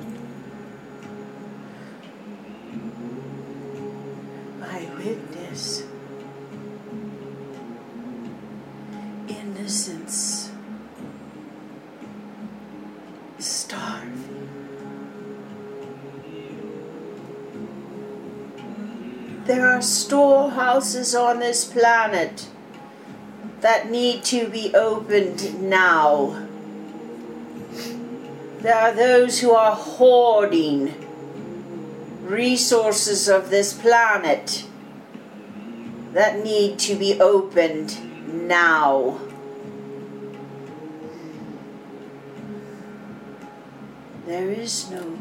I witness storehouses on this planet that need to be opened now. There are those who are hoarding resources of this planet that need to be opened now. There is no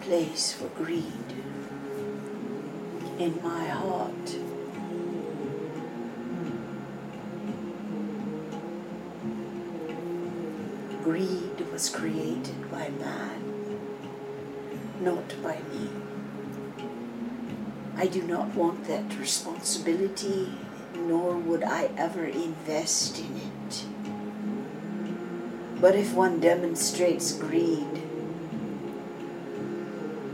place for greed in my heart. Greed was created by man, not by me. I do not want that responsibility, nor would I ever invest in it. But if one demonstrates greed,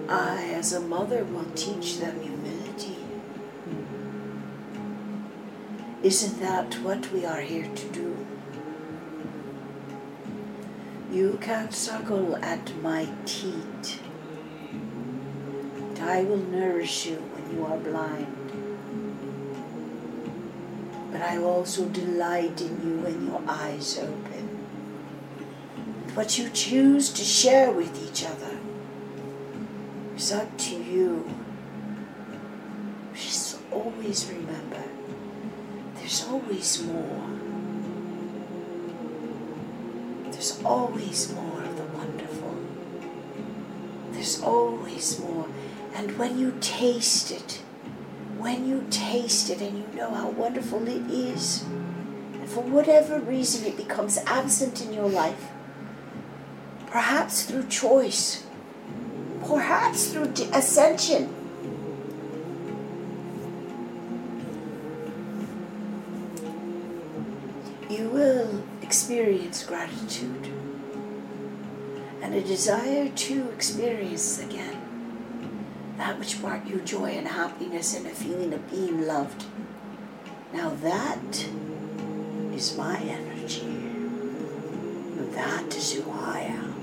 I, as a mother, will teach them humility. Isn't that what we are here to do? You can suckle at my teat. and I will nourish you when you are blind. But I also delight in you when your eyes open. What you choose to share with each other is up to you. Just always remember, there's always more. There's always more of the wonderful. There's always more. And when you taste it, when you taste it and you know how wonderful it is, and for whatever reason it becomes absent in your life, perhaps through choice, perhaps through ascension, you will experience gratitude and a desire to experience again that which brought you joy and happiness and a feeling of being loved. Now that is my energy. That is who I am.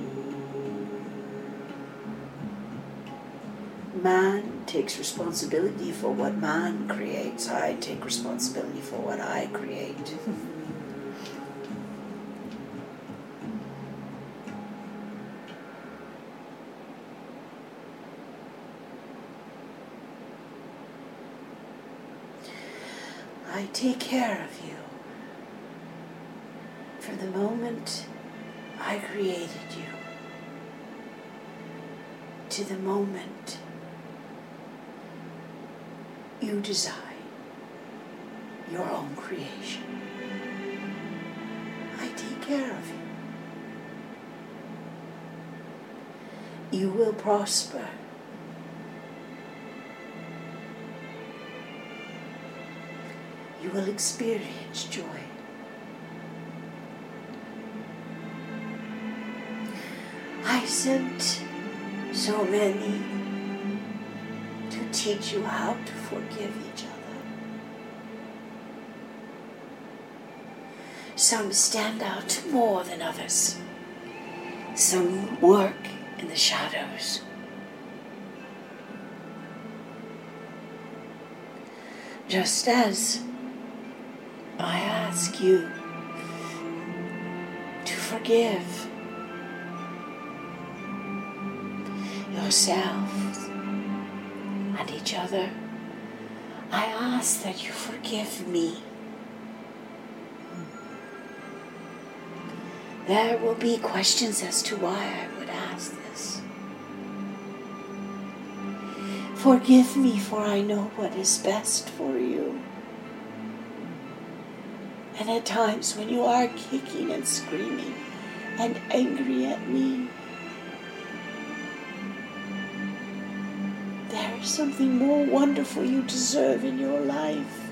Man takes responsibility for what man creates. I take responsibility for what I create. take care of you. From the moment I created you to the moment you design your own creation. I take care of you. You will prosper. Will experience joy. I sent so many to teach you how to forgive each other. Some stand out more than others. some work in the shadows. Just as I ask you to forgive yourselves and each other, I ask that you forgive me. There will be questions as to why I would ask this. Forgive me, for I know what is best for you. And at times when you are kicking and screaming and angry at me, there is something more wonderful you deserve in your life.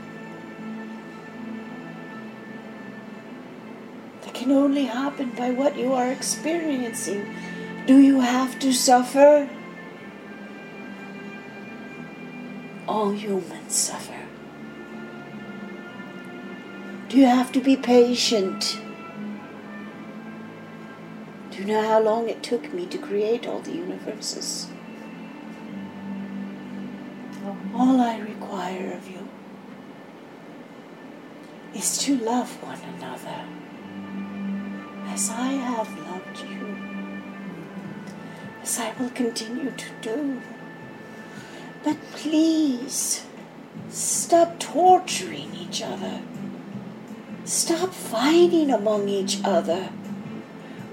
That can only happen by what you are experiencing. Do you have to suffer? All humans suffer. You have to be patient? Do you know how long it took me to create all the universes? All I require of you is to love one another as I have loved you, as I will continue to do. But please, stop torturing each other. Stop fighting among each other.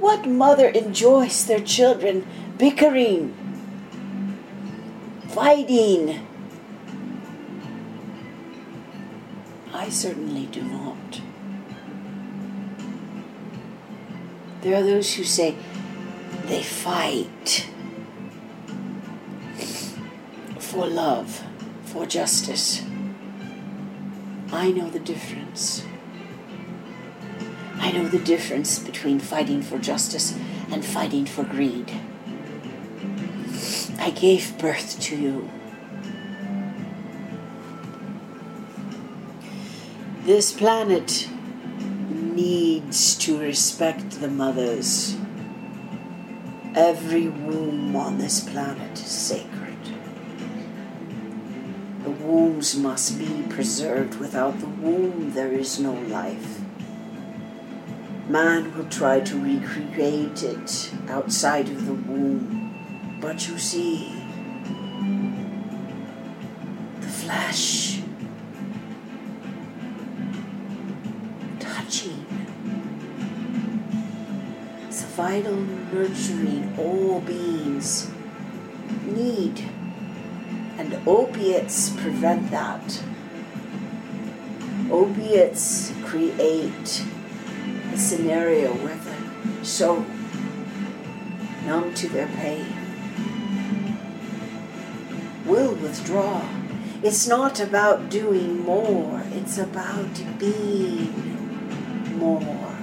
What mother enjoys their children bickering, fighting? I certainly do not. There are those who say they fight for love, for justice. I know the difference. I know the difference between fighting for justice and fighting for greed. I gave birth to you. This planet needs to respect the mothers. Every womb on this planet is sacred. The wombs must be preserved. Without the womb, there is no life. Man will try to recreate it outside of the womb. But you see, the flesh, touching, is vital nurturing all beings need. And opiates prevent that. Opiates create scenario where they're so numb to their pain will withdraw. It's not about doing more, it's about being more.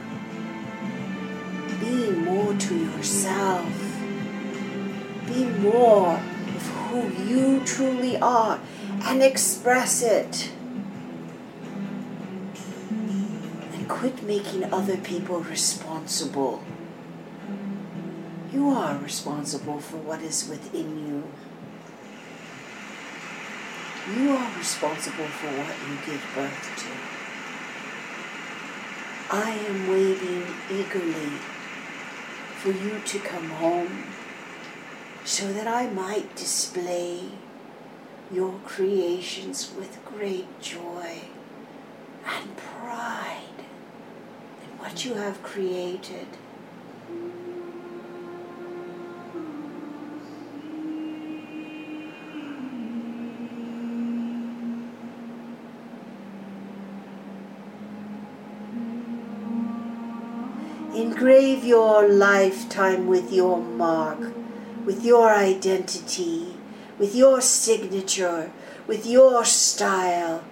Being more to yourself. Be more of who you truly are and express it. Quit making other people responsible. You are responsible for what is within you. You are responsible for what you give birth to. I am waiting eagerly for you to come home so that I might display your creations with great joy and pride what you have created. Engrave your lifetime with your mark, with your identity, with your signature, with your style.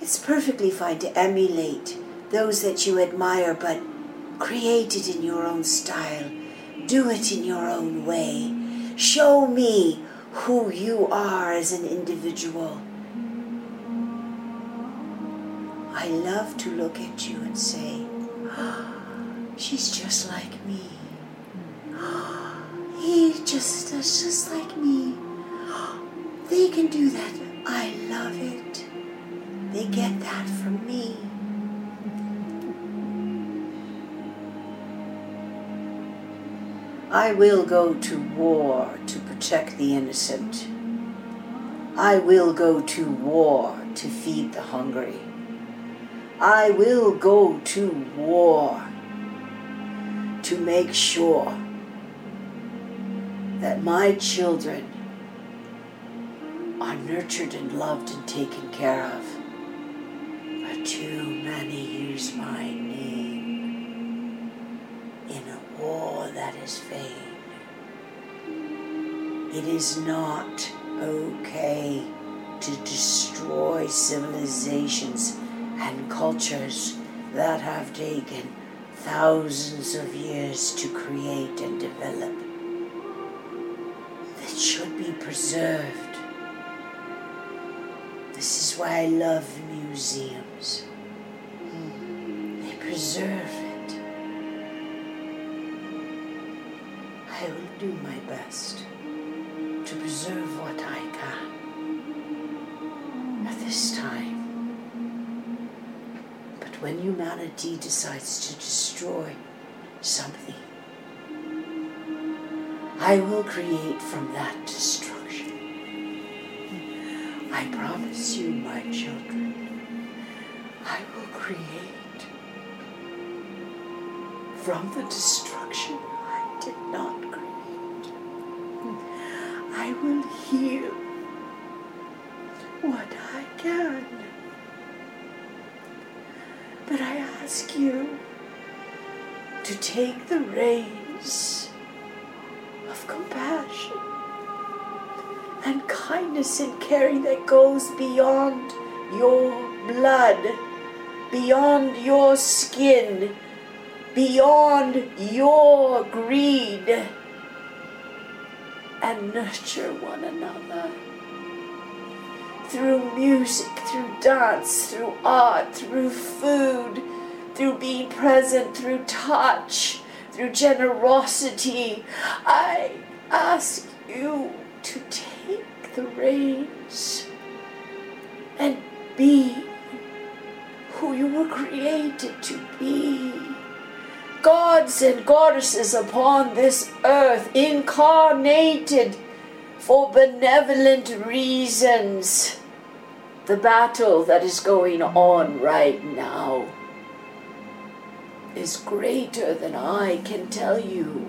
It's perfectly fine to emulate those that you admire, but create it in your own style. Do it in your own way. Show me who you are as an individual. I love to look at you and say, ah, She's just like me. He just that's just like me. They can do that. I love it. They get that from me. I will go to war to protect the innocent. I will go to war to feed the hungry. I will go to war to make sure that my children are nurtured and loved and taken care of. For too many use my name in a war that is vain. It is not okay to destroy civilizations and cultures that have taken thousands of years to create and develop. That should be preserved. This is why I love museums. They preserve do my best to preserve what I can at this time. But when humanity decides to destroy something, I will create from that destruction. I promise you, my children, I will create from the destruction I did not. I will heal what I can. But I ask you to take the reins of compassion and kindness and caring that goes beyond your blood, beyond your skin, beyond your greed, and nurture one another through music, through dance, through art, through food, through being present, through touch, through generosity. I ask you to take the reins and be who you were created to be. Gods and goddesses upon this earth, incarnated for benevolent reasons. The battle that is going on right now is greater than I can tell you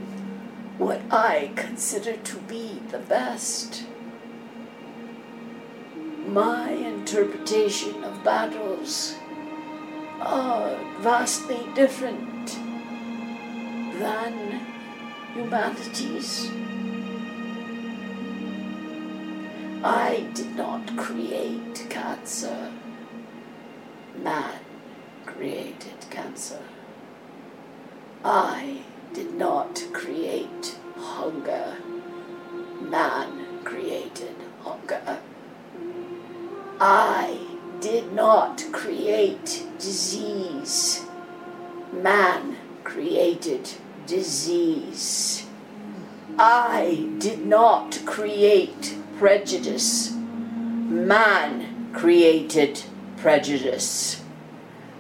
what I consider to be the best. My interpretation of battles are vastly different than humanity's. I did not create cancer. Man created cancer. I did not create hunger. Man created hunger. I did not create disease. Man created disease. I did not create prejudice. Man created prejudice.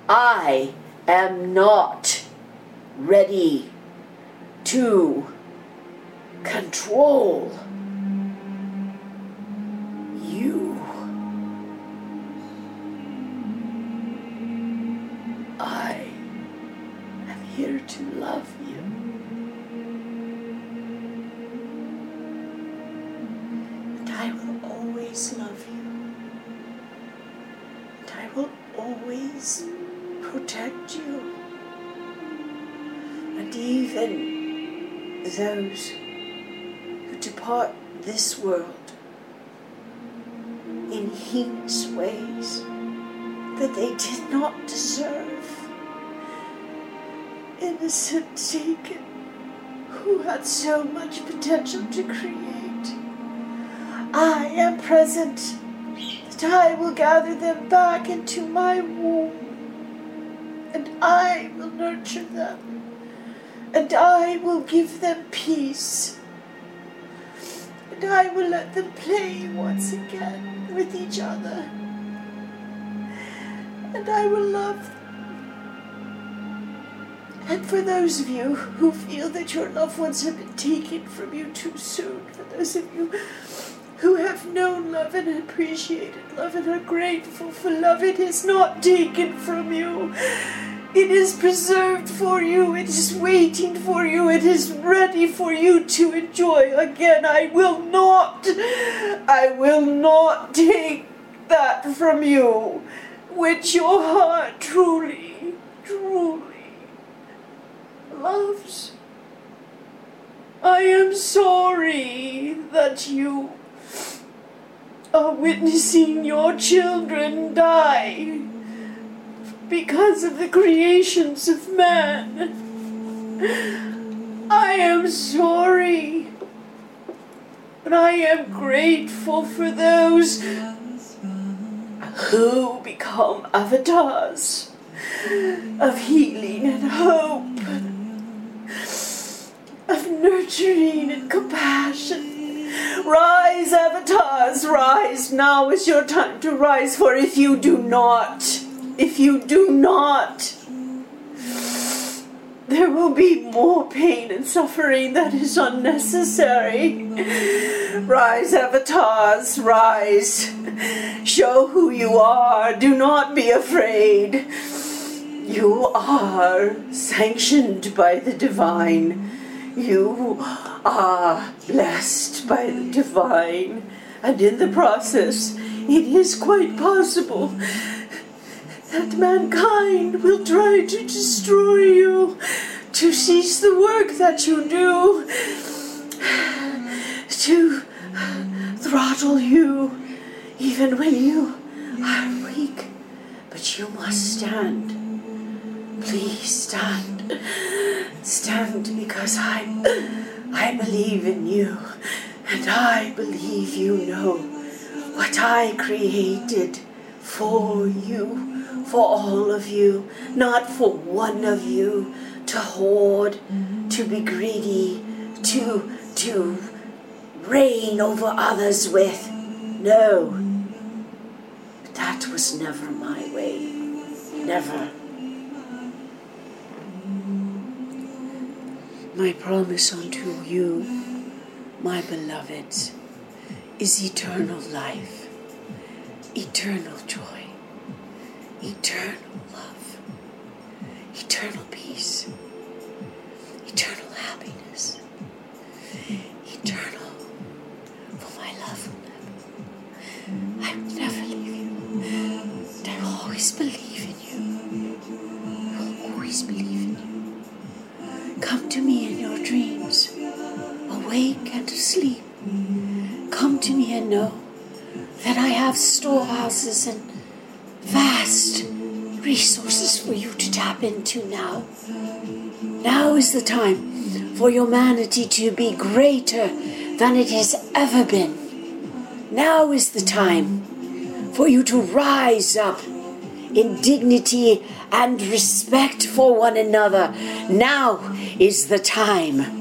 I am not ready to control you. I am here to love always love you. And I will always protect you. And even those who depart this world in heinous ways that they did not deserve. Innocent taken who had so much potential to create. I am present that I will gather them back into my womb and I will nurture them and I will give them peace. and I will let them play once again with each other. And I will love and for those of you who feel that your loved ones have been taken from you too soon, for those of you who have known love and appreciated love and are grateful for love, it is not taken from you. It is preserved for you. It is waiting for you. It is ready for you to enjoy. Again, I will not, I will not take that from you, which your heart truly, truly loves. I am sorry that you are witnessing your children die because of the creations of man. I am sorry, but I am grateful for those who become avatars of healing and hope of nurturing and compassion. Rise, avatars, rise. Now is your time to rise, for if you do not, if you do not, there will be more pain and suffering that is unnecessary. Rise, avatars, rise. Show who you are. Do not be afraid. You are sanctioned by the divine. You are blessed by the divine. And in the process, it is quite possible that mankind will try to destroy you, to cease the work that you do, to throttle you, even when you are weak. But you must stand. Please stand. Stand because I I believe in you and I believe you know what I created for you, for all of you, not for one of you to hoard, to be greedy, to to reign over others with. No. That was never my way. Never. My promise unto you, my beloveds, is eternal life, eternal joy, eternal love, eternal peace, eternal happiness, eternal for my love I will never leave you. And I will always believe storehouses and vast resources for you to tap into now. Now is the time for humanity to be greater than it has ever been. Now is the time for you to rise up in dignity and respect for one another. Now is the time.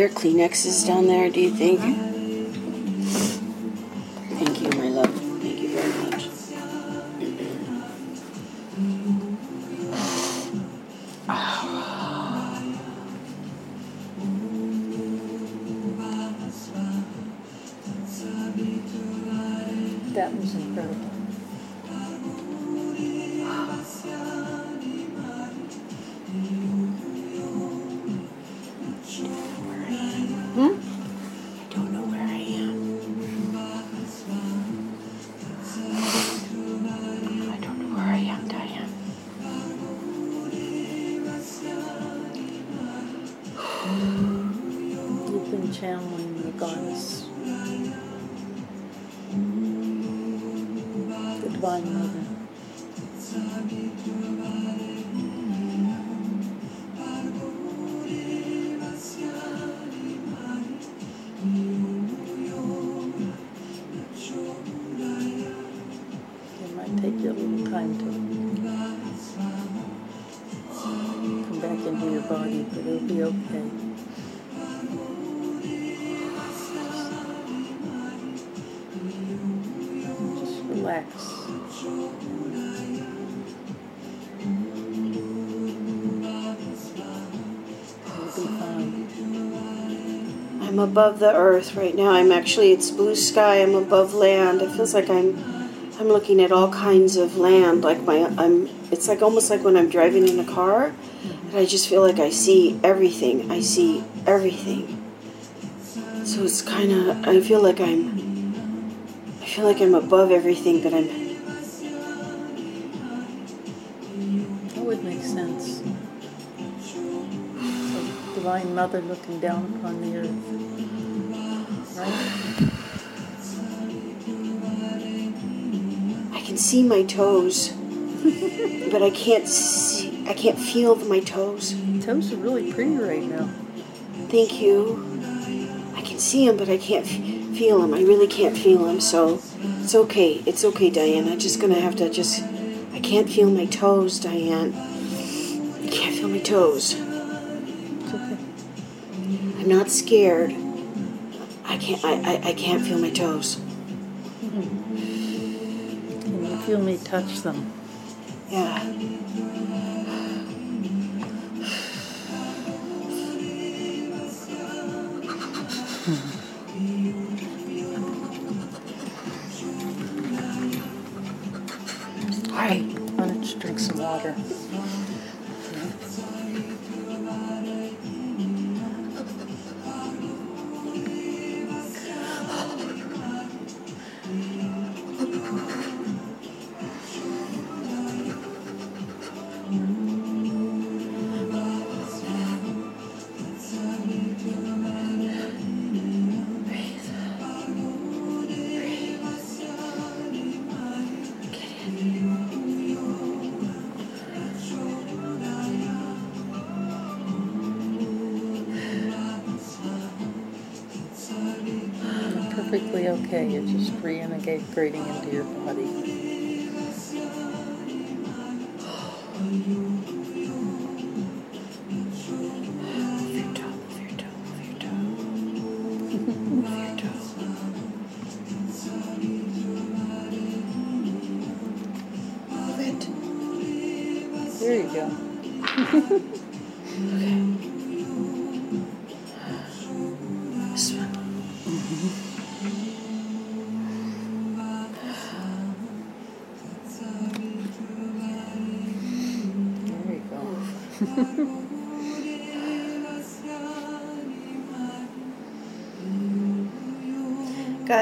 There Kleenexes down there, do you think? Above the earth right now. I'm actually it's blue sky. I'm above land. It feels like I'm I'm looking at all kinds of land. Like my I'm it's like almost like when I'm driving in a car and I just feel like I see everything. I see everything. So it's kind of I feel like I'm I feel like I'm above everything, but I'm That would make sense. Divine Mother looking down upon the earth. See my toes, but I can't see I can't feel my toes. Toes are really pretty right now. Thank you. I can see them, but I can't f- feel them. I really can't feel them, So it's okay. It's okay, Diane. I'm just gonna have to just. I can't feel my toes, Diane. I can't feel my toes. It's okay. I'm not scared. I can't. I, I, I can't feel my toes. Feel me touch them? Yeah. Perfectly okay. You're just reintegrating into your body.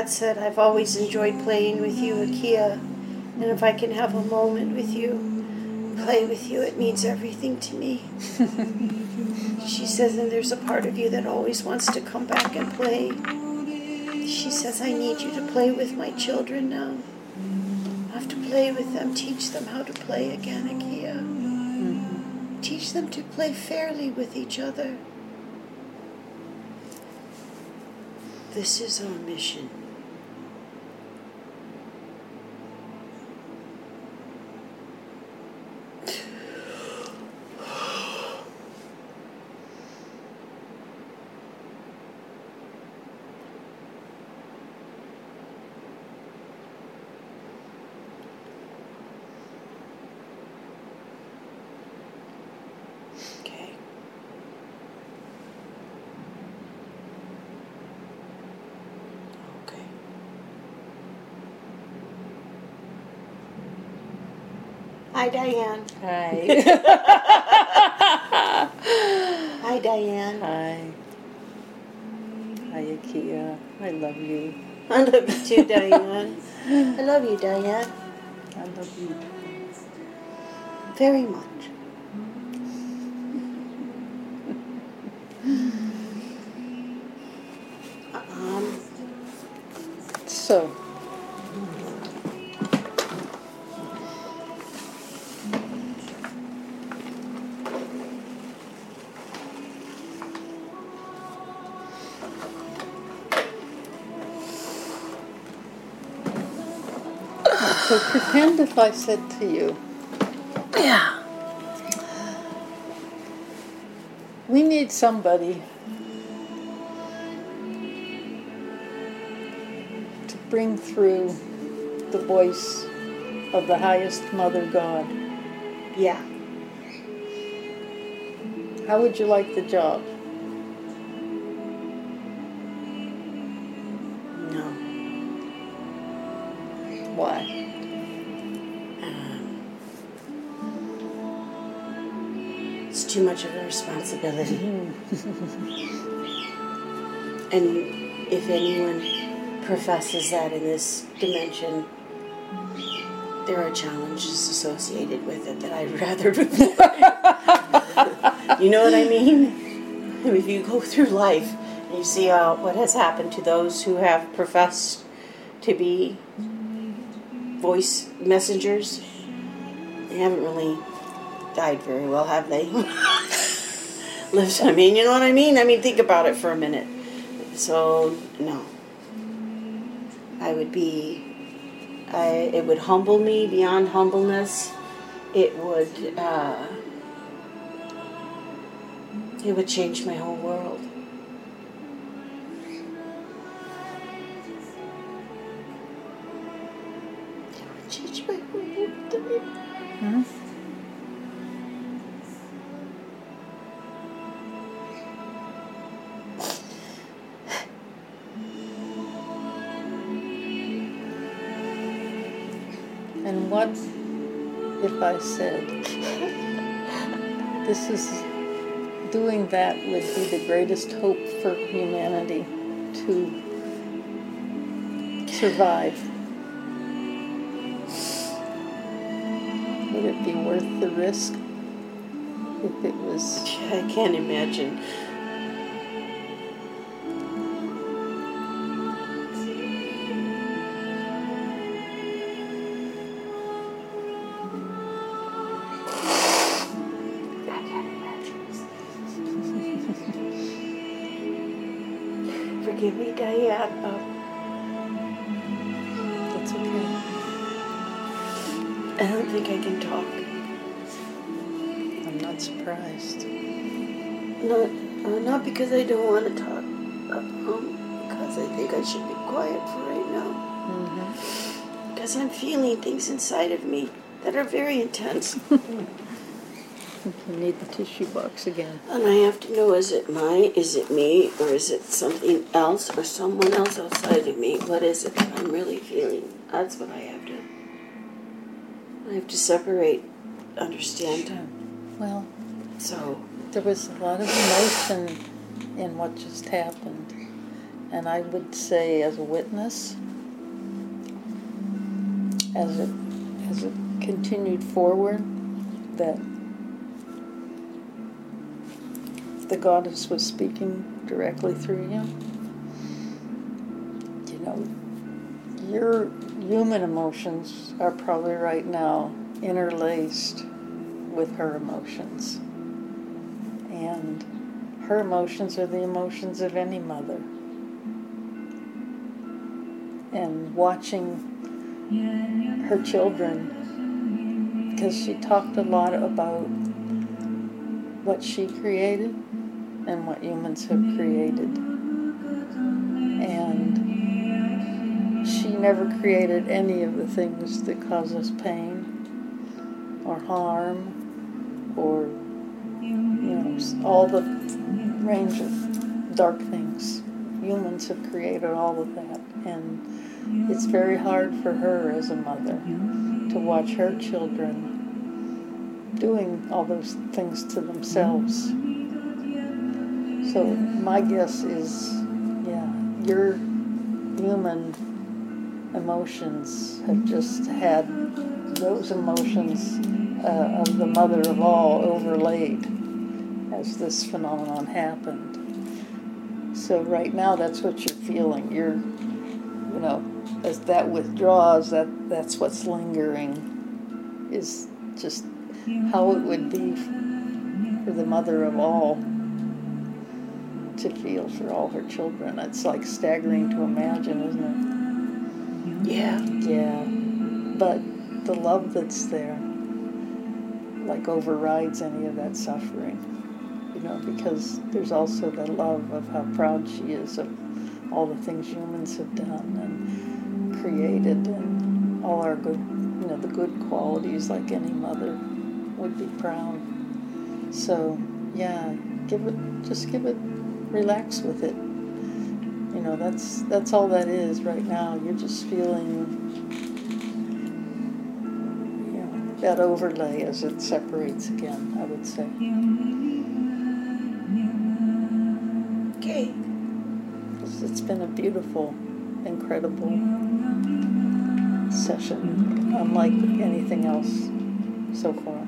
Said, I've always enjoyed playing with you, Akia. And if I can have a moment with you, play with you, it means everything to me. she says, and there's a part of you that always wants to come back and play. She says, I need you to play with my children now. I have to play with them, teach them how to play again, Akia. Teach them to play fairly with each other. This is our mission. Hi, Diane. Hi. Hi, Diane. Hi. Hi, Akia. I love you. I love you too, Diane. I love you, Diane, I love you. very much. Pretend if I said to you, yeah. we need somebody to bring through the voice of the highest Mother God. Yeah. How would you like the job? Responsibility. and if anyone professes that in this dimension, there are challenges associated with it that I'd rather avoid. you know what I mean? If you go through life and you see uh, what has happened to those who have professed to be voice messengers, they haven't really died very well, have they? Lived, I mean, you know what I mean? I mean, think about it for a minute. So, no. I would be, I, it would humble me beyond humbleness. It would, uh, it would change my whole world. Doing that would be the greatest hope for humanity to survive? Would it be worth the risk if it was? I can't imagine. Because I don't want to talk. Um, because I think I should be quiet for right now. Mm-hmm. Because I'm feeling things inside of me that are very intense. You need the tissue box again. And I have to know is it mine, is it me, or is it something else, or someone else outside of me? What is it that I'm really feeling? That's what I have to. I have to separate, understand. Well, So, there was a lot of emotion in what just happened. And I would say, as a witness, as it, as it continued forward, that the goddess was speaking directly through you. You know, your human emotions are probably right now interlaced with her emotions. And her emotions are the emotions of any mother. And watching her children, because she talked a lot about what she created and what humans have created. And she never created any of the things that cause us pain or harm or you know all the range of dark things. Humans have created all of that, and it's very hard for her as a mother to watch her children doing all those things to themselves. So my guess is, yeah, your human emotions have just had those emotions uh, of the mother of all overlaid as this phenomenon happened. So right now, that's what you're feeling. You're, you know, as that withdraws, that that's what's lingering, is just how it would be for the mother of all to feel for all her children. It's like staggering to imagine, isn't it? Yeah. Yeah. But the love that's there, like, overrides any of that suffering. Know, because there's also the love of how proud she is of all the things humans have done and created and all our good, you know, the good qualities like any mother would be proud. So, yeah, give it, just give it, relax with it. You know, that's that's all that is right now. You're just feeling that overlay as it separates again, I would say. It's been a beautiful, incredible session, unlike anything else so far.